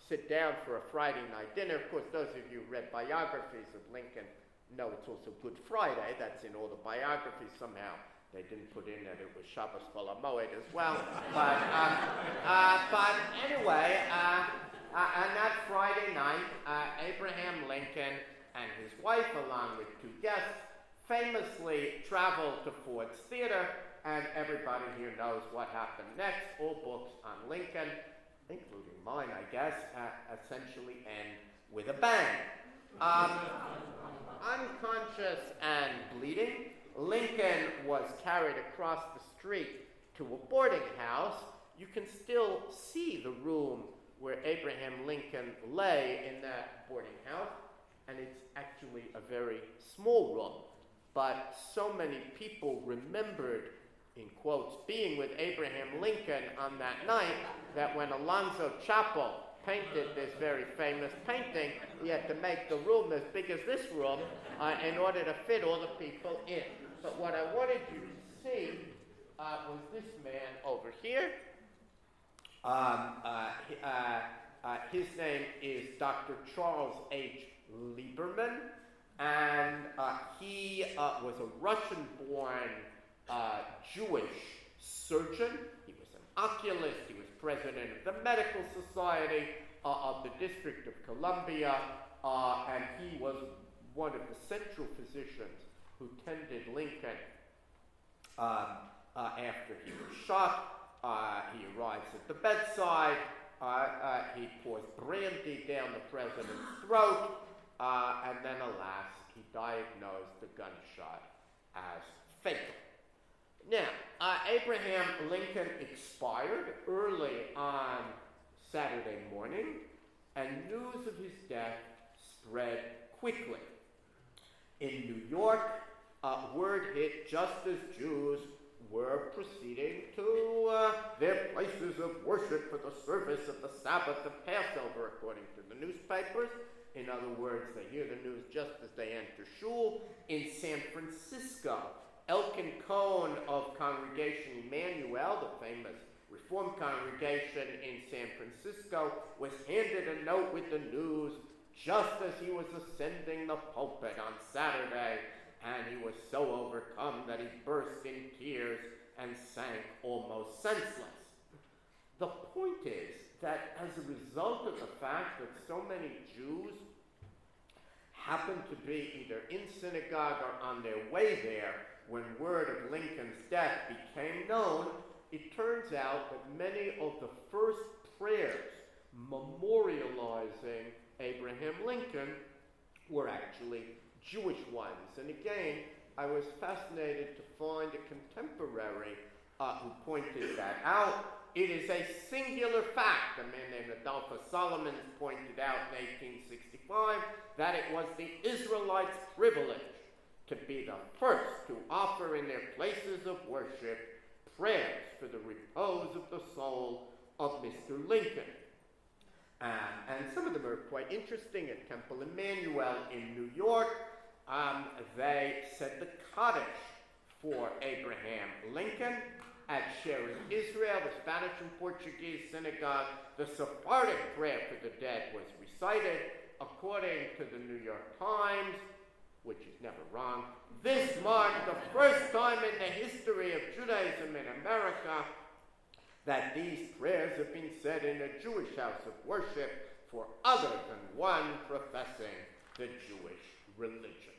sit down for a Friday night dinner. Of course, those of you who read biographies of Lincoln know it's also Good Friday. That's in all the biographies somehow. They didn't put in that it was Shabbos Chol Hamoed as well. but, uh, uh, but anyway, uh, uh, on that Friday night, uh, Abraham Lincoln and his wife, along with two guests, famously traveled to Ford's Theater, and everybody here knows what happened next. All books on Lincoln including mine, I guess, uh, essentially end with a bang. Um, unconscious and bleeding, Lincoln was carried across the street to a boarding house. You can still see the room where Abraham Lincoln lay in that boarding house, and it's actually a very small room. But so many people remembered in quotes, being with Abraham Lincoln on that night that when Alonzo Chappell painted this very famous painting, he had to make the room as big as this room uh, in order to fit all the people in. But what I wanted you to see uh, was this man over here. Um, uh, uh, uh his name is Dr. Charles H. Lieberman, and uh, he was a Russian born uh, Jewish surgeon. He was an oculist. He was president of the Medical Society uh, of the District of Columbia, uh, and he was one of the central physicians who tended Lincoln um, uh, after he was shot. Uh, he arrives at the bedside. Uh, he pours brandy down the president's throat, and then, alas, he diagnosed the gunshot as fatal. Now, uh, Abraham Lincoln expired early on Saturday morning, and news of his death spread quickly. In New York, uh, word hit just as Jews were proceeding to uh, their places of worship for the service of the Sabbath of Passover, according to the newspapers. In other words, they hear the news just as they enter shul. In San Francisco, Elkan Cohn of Congregation Emanu-El, the famous Reformed congregation in San Francisco, was handed a note with the news just as he was ascending the pulpit on Saturday, and he was so overcome that he burst in tears and sank almost senseless. The point is that as a result of the fact that so many Jews happened to be either in synagogue or on their way there, when word of Lincoln's death became known, it turns out that many of the first prayers memorializing Abraham Lincoln were actually Jewish ones. And again, I was fascinated to find a contemporary uh, who pointed that out. It is a singular fact, a man named Adolphus Solomon pointed out in 1865, that it was the Israelites' privilege to be the first to offer in their places of worship prayers for the repose of the soul of Mr. Lincoln. Um, and some of them are quite interesting. At Temple Emanu-El in New York, um, they said the Kaddish for Abraham Lincoln. At Shearith Israel, the Spanish and Portuguese synagogue, the Sephardic prayer for the dead was recited. According to the New York Times, which is never wrong. This marked the first time in the history of Judaism in America that these prayers have been said in a Jewish house of worship for other than one professing the Jewish religion.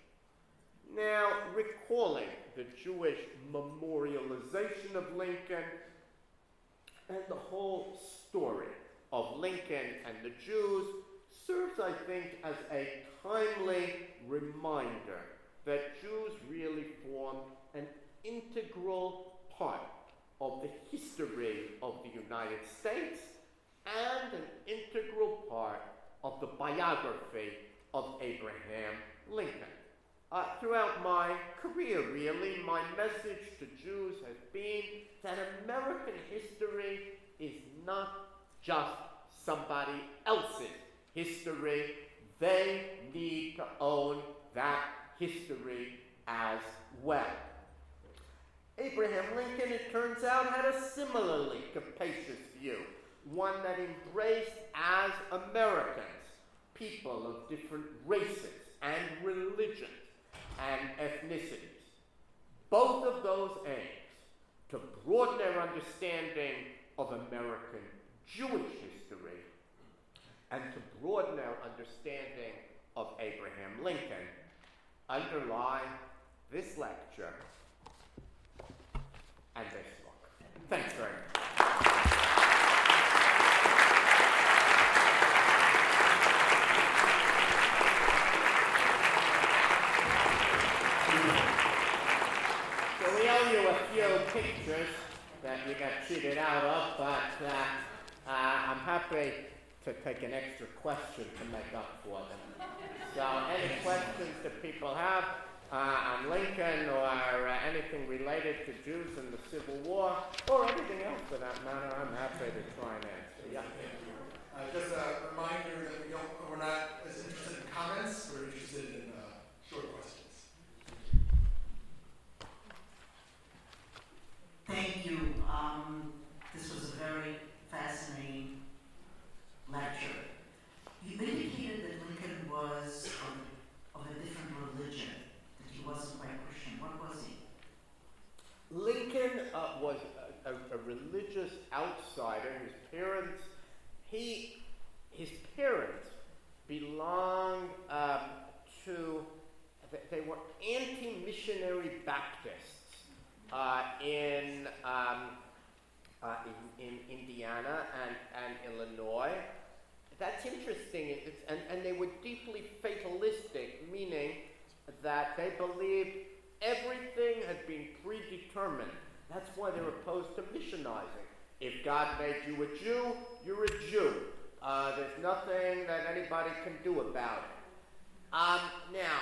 Now, recalling the Jewish memorialization of Lincoln and the whole story of Lincoln and the Jews serves, I think, as a timely reminder that Jews really form an integral part of the history of the United States and an integral part of the biography of Abraham Lincoln. Uh, throughout my career, really, my message to Jews has been that American history is not just somebody else's history. They need to own that history as well. Abraham Lincoln, it turns out, had a similarly capacious view, one that embraced as Americans people of different races and religions and ethnicities. Both of those aims to broaden their understanding of American Jewish history and to broaden their understanding of Abraham Lincoln underlie this lecture and. Thanks very much. So we owe you a few pictures that you got cheated out of, but uh, uh, I'm happy to take an extra question to make up for them. So any questions that people have uh, on Lincoln or uh, anything related to Jews and the Civil War, or anything else for that matter, I'm happy to try and answer. Yeah. Uh, just a reminder that we don't, we're not as interested in comments, we're interested in uh, short questions. Thank you. Um, this was a very fascinating lecture. You indicated that Lincoln was of, of a different religion, wasn't quite Christian. What was he? Lincoln uh, was a, a, religious outsider. His parents, he, his parents belonged um, to, they- they were anti-missionary Baptists uh, in, um, uh, in, in Indiana and, and Illinois. That's interesting, it's, and, and they were deeply fatalistic, meaning that they believed everything had been predetermined. That's why they're opposed to missionizing. If God made you a Jew, you're a Jew. Uh, there's nothing that anybody can do about it. Um, now,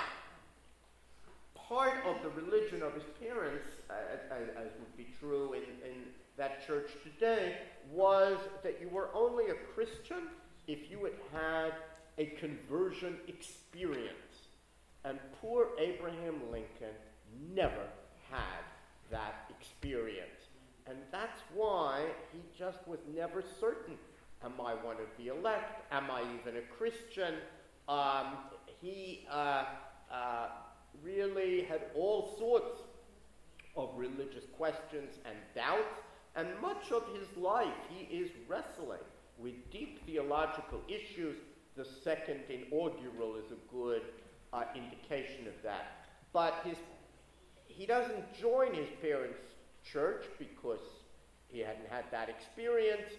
part of the religion of his parents, as, as would be true in, in that church today, was that you were only a Christian if you had had a conversion experience. And poor Abraham Lincoln never had that experience. And that's why he just was never certain. Am I one of the elect? Am I even a Christian? Um, he uh, uh, really had all sorts of religious questions and doubts, and much of his life he is wrestling with deep theological issues. The second inaugural is a good uh, indication of that. But his, he doesn't join his parents' church because he hadn't had that experience.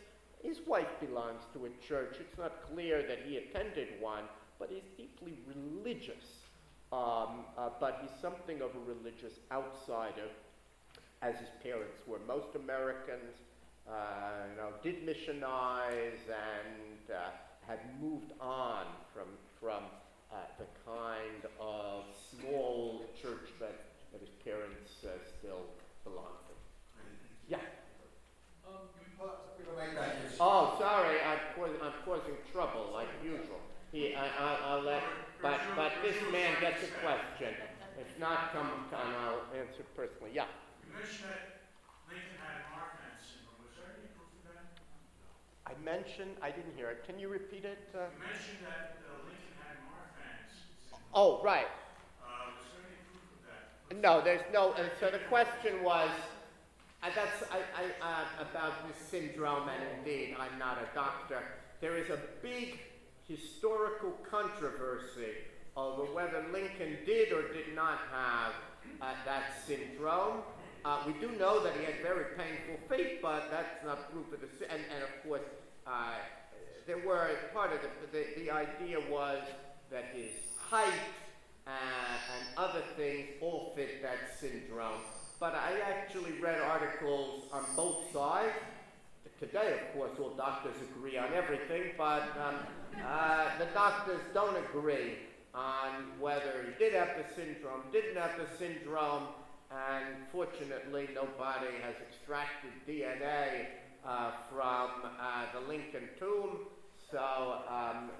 His wife belongs to a church. It's not clear that he attended one, but he's deeply religious. Um, uh, but he's something of a religious outsider, as his parents were. Most Americans, uh, you know, did missionize and uh, had moved on from from the kind of small church that, that his parents uh, still belong to. Yeah. Um, can we put, we go right back here. Oh, sorry, I'm, caus- I'm causing trouble like usual. He, I, I, I'll let, but, but this man gets a question. If not, come, come, I'll answer personally. Yeah. You mentioned that Lincoln had Marfan syndrome. Was there any proof of that? I mentioned, I didn't hear it. Can you repeat it? Uh, You mentioned that uh, Lincoln had Marfan syndrome. Oh, right. Was there any proof of that? No, there's no. Uh, so the question was, uh, that's I, I, uh, about this syndrome, and indeed, I'm not a doctor. There is a big historical controversy over whether Lincoln did or did not have uh, that syndrome. Uh, we do know that he had very painful feet, but that's not proof of the. And, and of course, uh, there were part of the, the the idea was that his height uh, and other things all fit that syndrome. But I actually read articles on both sides. Today, of course, all doctors agree on everything, but um, uh, the doctors don't agree on whether he did have the syndrome, didn't have the syndrome, and fortunately, nobody has extracted DNA uh, from uh, the Lincoln tomb. So, um,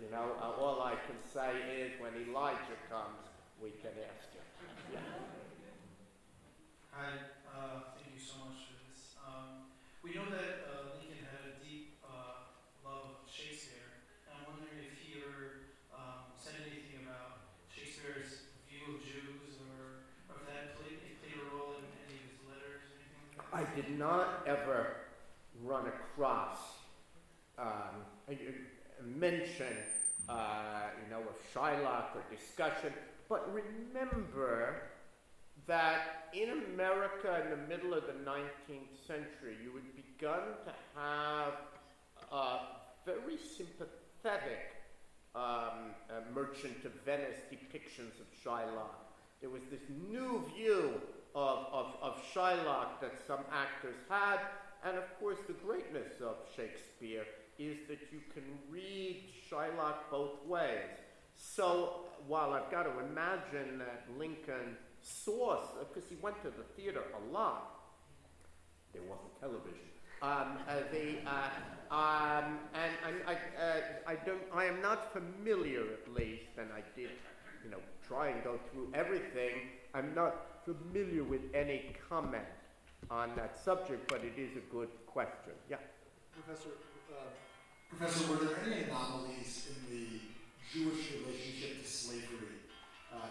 you know, uh, all I can say is when Elijah comes, we can ask him. Yeah. Hi, uh, thank you so much for this. Um, we know that uh, Lincoln had a deep uh, love of Shakespeare, and I'm wondering if he ever um, said anything about Shakespeare's view of Jews, or, or if that played, played a role in any of his letters or anything like that. I did not ever run across um, mention, uh, you know, of Shylock or discussion, but remember that in America in the middle of the 19th century, you had begun to have very sympathetic um, uh, Merchant of Venice depictions of Shylock. There was this new view of, of, of Shylock that some actors had, and of course, the greatness of Shakespeare is that you can read Shylock both ways. So while I've got to imagine that Lincoln saw, because he went to the theater a lot, there wasn't television. Um, uh, the, uh, um, and, I, uh, I don't, I am not familiar, at least, and I did, you know, try and go through everything. I'm not familiar with any comment on that subject, but it is a good question. Yeah. Professor, uh, Professor, were there any anomalies in the Jewish relationship to slavery? Uh,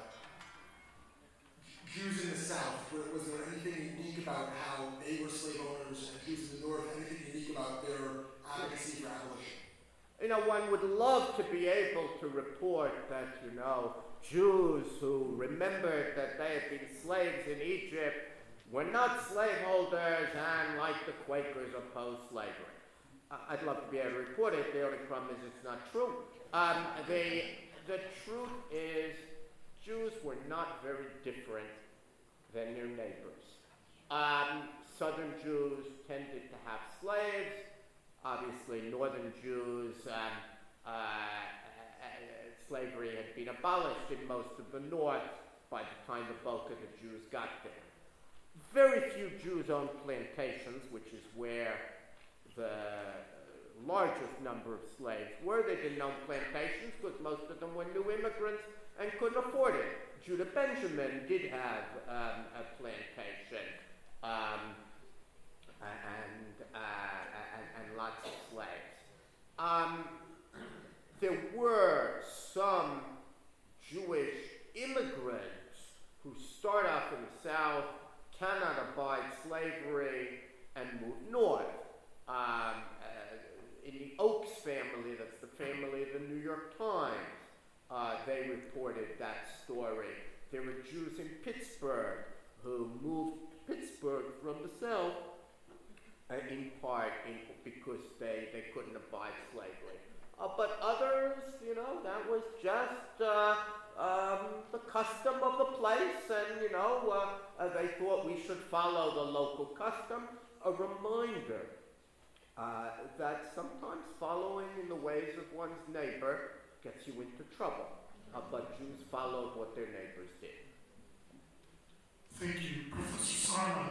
Jews in the South, was there anything unique about how they were slave owners and Jews in the North, anything unique about their advocacy for abolition? You know, one would love to be able to report that, you know, Jews who remembered that they had been slaves in Egypt were not slaveholders and, like the Quakers, opposed slavery. I'd love to be able to report it. The only problem is it's not true. Um, the, the truth is, Jews were not very different than their neighbors. Um, southern Jews tended to have slaves. Obviously, northern Jews, um, uh, uh, slavery had been abolished in most of the north by the time the bulk of the Jews got there. Very few Jews owned plantations, which is where the largest number of slaves were. They didn't own plantations because most of them were new immigrants and couldn't afford it. Judah Benjamin did have um, a plantation um, and, uh, and, and lots of slaves. Um, there were some Jewish immigrants who start off in the South, cannot abide slavery, and move north. Um, uh, in the Ochs family, that's the family of the New York Times, uh, they reported that story. There were Jews in Pittsburgh who moved Pittsburgh from the South, uh, in part in, because they, they couldn't abide slavery. Uh, but others, you know, that was just uh, um, the custom of the place, and, you know, uh, uh, they thought we should follow the local custom. A reminder uh, that sometimes following in the ways of one's neighbor gets you into trouble. Uh, but Jews followed what their neighbors did. Thank you. Professor Sarna,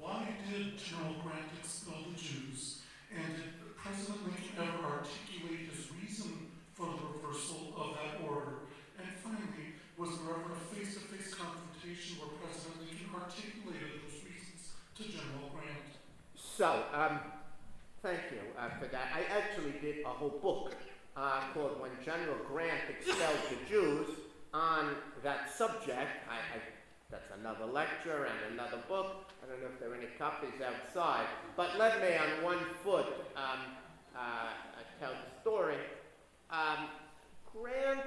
why did General Grant expel the Jews? And did President Lincoln ever articulate his reason for the reversal of that order? And finally, was there ever a face-to-face confrontation where President Lincoln articulated those reasons to General Grant? So, um, thank you uh, for that. I actually did a whole book uh, called When General Grant Expelled the Jews on that subject. I, I, that's another lecture and another book. I don't know if there are any copies outside. But let me, on one foot, um, uh, tell the story. Um, Grant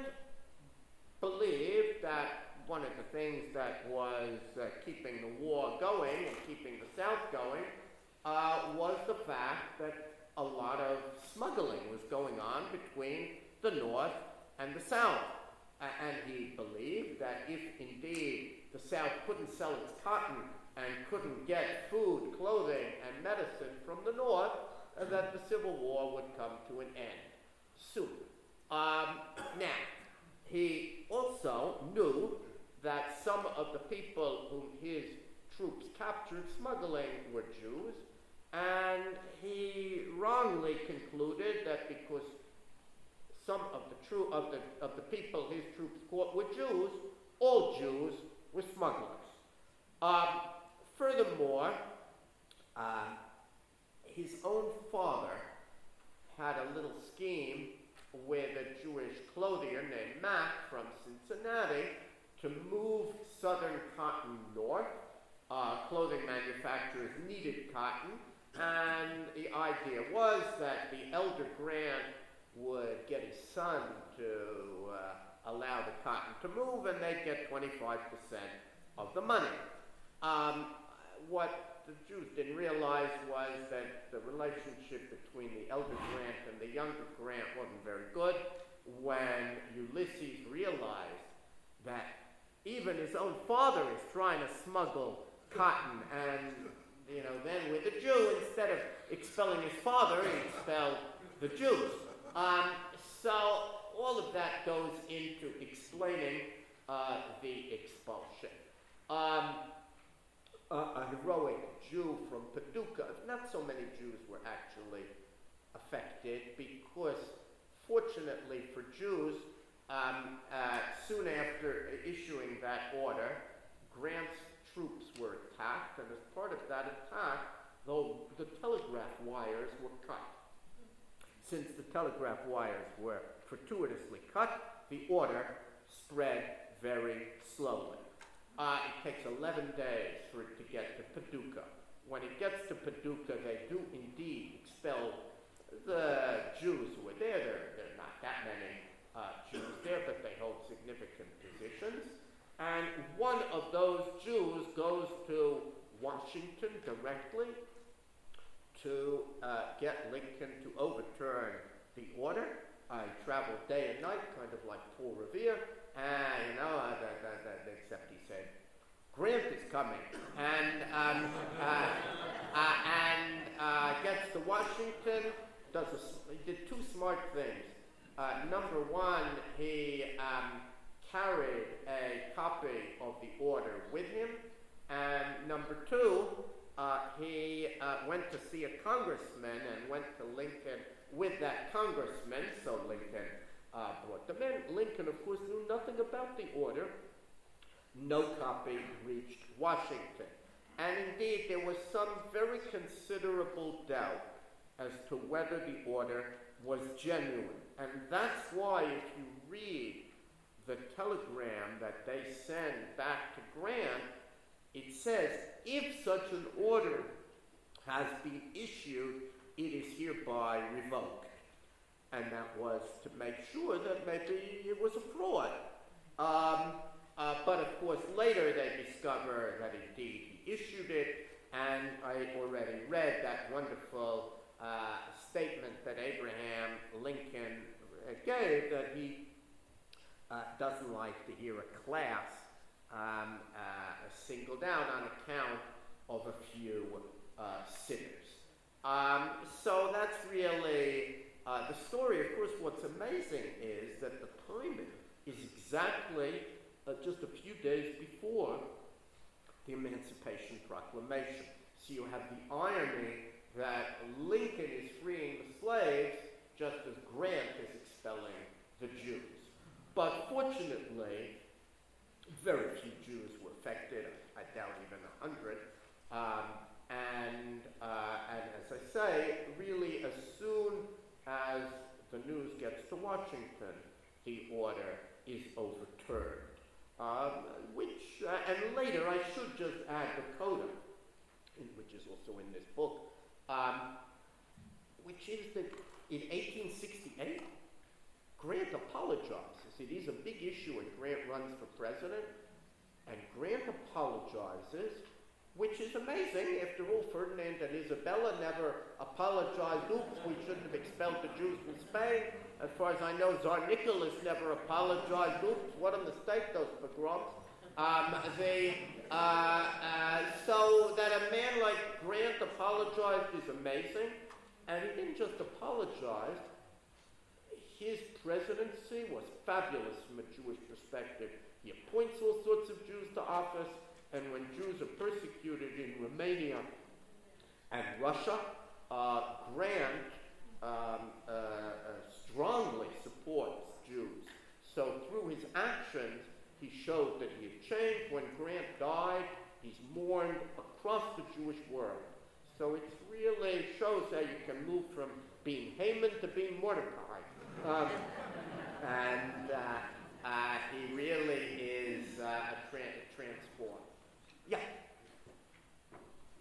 believed that one of the things that was uh, keeping the war going and keeping the South going uh, was the fact that a lot of smuggling was going on between the North and the South. Uh, and he believed that if indeed the South couldn't sell its cotton and couldn't get food, clothing, and medicine from the North, uh, that the Civil War would come to an end soon. Um, now, he also knew that some of the people whom his troops captured smuggling were Jews, and he wrongly concluded that because some of the, true, of, the, of the people his troops caught were Jews, all Jews were smugglers. Um, furthermore, uh, his own father had a little scheme with a Jewish clothier named Mack from Cincinnati to move southern cotton north. Uh, clothing manufacturers needed cotton, and the idea was that the elder Grant would get his son to uh, allow the cotton to move, and they'd get 25% of the money. Um, what the Jews didn't realize was that the relationship between the elder Grant and the younger Grant wasn't very good. When Ulysses realized that even his own father is trying to smuggle cotton, and you know, then with the Jew, instead of expelling his father, he expelled the Jews. Um, so all of that goes into explaining uh, the expulsion. Um, a, heroic Jew from Paducah, not so many Jews were actually affected because, fortunately for Jews, um, uh, soon after issuing that order, Grant's troops were attacked, and as part of that attack, the, the telegraph wires were cut. Since the telegraph wires were fortuitously cut, the order spread very slowly. Uh, it takes 11 days for it to get to Paducah. When it gets to Paducah, they do indeed expel the Jews who were there. There, there are not that many uh, Jews there, but they hold significant positions. And one of those Jews goes to Washington directly to uh, get Lincoln to overturn the order. I traveled day and night, kind of like Paul Revere, and you know, uh, the, the, the, except he said, Grant is coming, and um, uh, uh and uh, gets to Washington. Does a, he did two smart things. Uh, number one, he um, carried a copy of the order with him, and number two, uh, he uh, went to see a congressman and went to Lincoln with that congressman, so Lincoln uh, brought them in. Lincoln, of course, knew nothing about the order. No copy reached Washington. And indeed, there was some very considerable doubt as to whether the order was genuine. And that's why, if you read the telegram that they send back to Grant, it says, if such an order has been issued, it is hereby revoked. And that was to make sure that maybe it was a fraud. Um, uh, but of course, later they discover that indeed he issued it, and I already read that wonderful uh, statement that Abraham Lincoln gave that he uh, doesn't like to hear a class um, uh, singled out on account of a few uh, sinners. Um, so that's really uh, the story. Of course, what's amazing is that the timing is exactly uh, just a few days before the Emancipation Proclamation. So you have the irony that Lincoln is freeing the slaves just as Grant is expelling the Jews. But fortunately, very few Jews were affected. I doubt even a hundred. Um, and, uh, and as I say, really, as soon as the news gets to Washington, the order is overturned. Um, which, uh, and later I should just add the coda, which is also in this book, um, which is that in 1868, Grant apologizes. It is a big issue when Grant runs for president, and Grant apologizes, which is amazing. After all, Ferdinand and Isabella never apologized. Oops, we shouldn't have expelled the Jews from Spain. As far as I know, Tsar Nicholas never apologized. Oops, what a mistake, those pogroms. Um, they, uh, uh, so that a man like Grant apologized is amazing. And he didn't just apologize, his presidency was fabulous from a Jewish perspective. He appoints all sorts of Jews to office, and when Jews are persecuted in Romania and Russia, uh, Grant um, uh, uh, strongly supports Jews. So through his actions, he showed that he had changed. When Grant died, He's mourned across the Jewish world. So it really shows how you can move from being Haman to being Mordecai. Um, and uh, uh, he really is uh, a tra- transform. Yeah.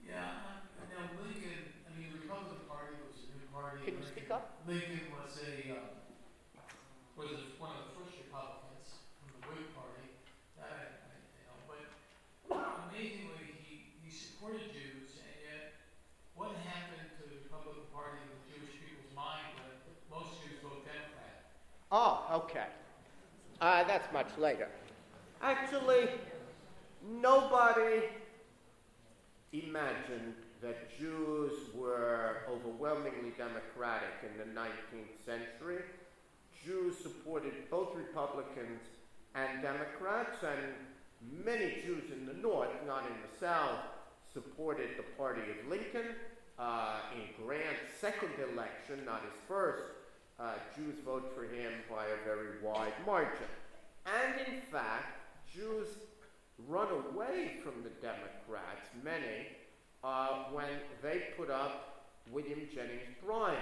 Yeah, now Lincoln, I mean, the Republican Party was a new party. Can you speak up? Lincoln was a, um, was a, one of the first Republicans from the Whig Party. That, I, I, you know, but amazingly, he, he supported Jews, and yet, what happened to the Republican Party in the Jewish people's mind when most Jews vote Democrat? Oh, okay. Uh, that's much later. Actually, nobody imagined that Jews were overwhelmingly democratic in the 19th century. Jews supported both Republicans and Democrats, and many Jews in the North, not in the South, supported the party of Lincoln. Uh, in Grant's second election, not his first, uh, Jews vote for him by a very wide margin. And in fact, Jews run away from the Democrats, many, uh, when they put up William Jennings Bryan,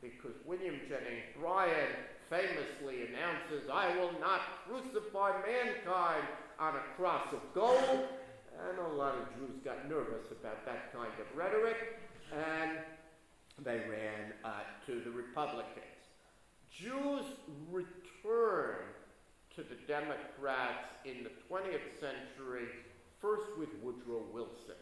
because William Jennings Bryan famously announces, I will not crucify mankind on a cross of gold. And a lot of Jews got nervous about that kind of rhetoric, and they ran uh, to the Republicans. Jews returned to the Democrats in the 20th century, first with Woodrow Wilson.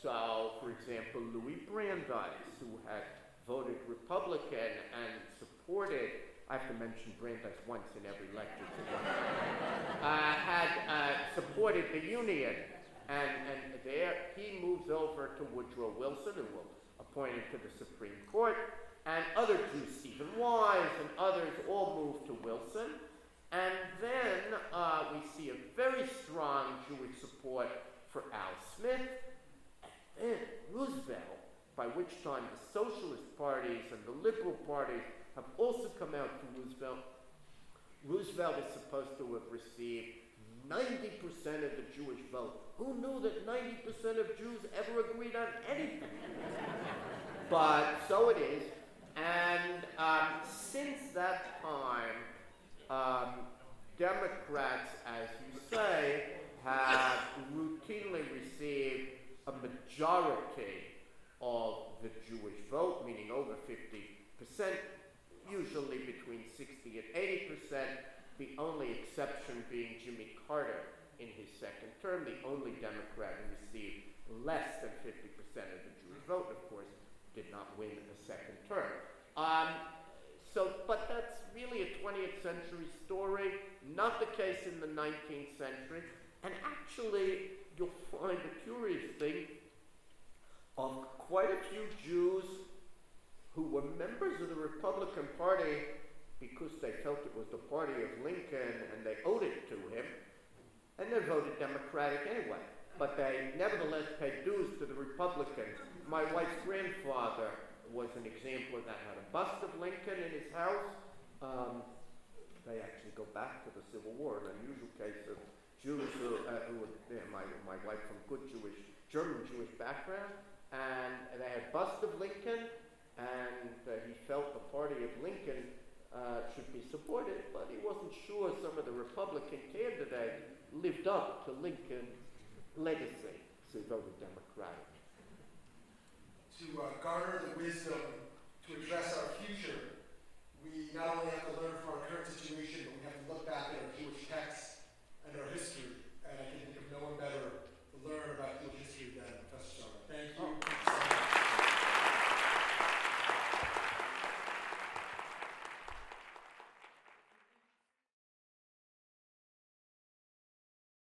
So, for example, Louis Brandeis, who had voted Republican and supported, I have to mention Brandeis once in every lecture today, uh, had uh, supported the Union. And, and there he moves over to Woodrow Wilson, who will appoint him to the Supreme Court. And other Jews, Stephen Wise and others, all move to Wilson. And then uh, we see a very strong Jewish support for Al Smith. And then Roosevelt, by which time the socialist parties and the liberal parties have also come out to Roosevelt. Roosevelt is supposed to have received 90% of the Jewish vote. Who knew that 90% of Jews ever agreed on anything? but so it is. And um, since that time, um, Democrats, as you say, have routinely received a majority of the Jewish vote, meaning over 50%, usually between 60 and 80%, the only exception being Jimmy Carter in his second term, the only Democrat who received less than 50% of the Jewish vote, of course, did not win a second term. Um, so, but that's really a 20th century story, not the case in the 19th century. And actually, you'll find a curious thing of quite a few Jews who were members of the Republican Party because they felt it was the party of Lincoln and they owed it to him, and they voted Democratic anyway. But they nevertheless paid dues to the Republicans. My wife's grandfather was an example of that. Had a bust of Lincoln in his house. Um, they actually go back to the Civil War, an unusual case of Jews who, uh, who were, yeah, my, my wife from good Jewish, German Jewish background, and they had a bust of Lincoln, and uh, he felt the party of Lincoln uh, should be supported, but he wasn't sure some of the Republican candidates lived up to Lincoln's legacy, so he voted Democratic to uh, garner the wisdom to address our future, we not only have to learn from our current situation, but we have to look back at our Jewish texts and our history. And I can think of no one better to learn about Jewish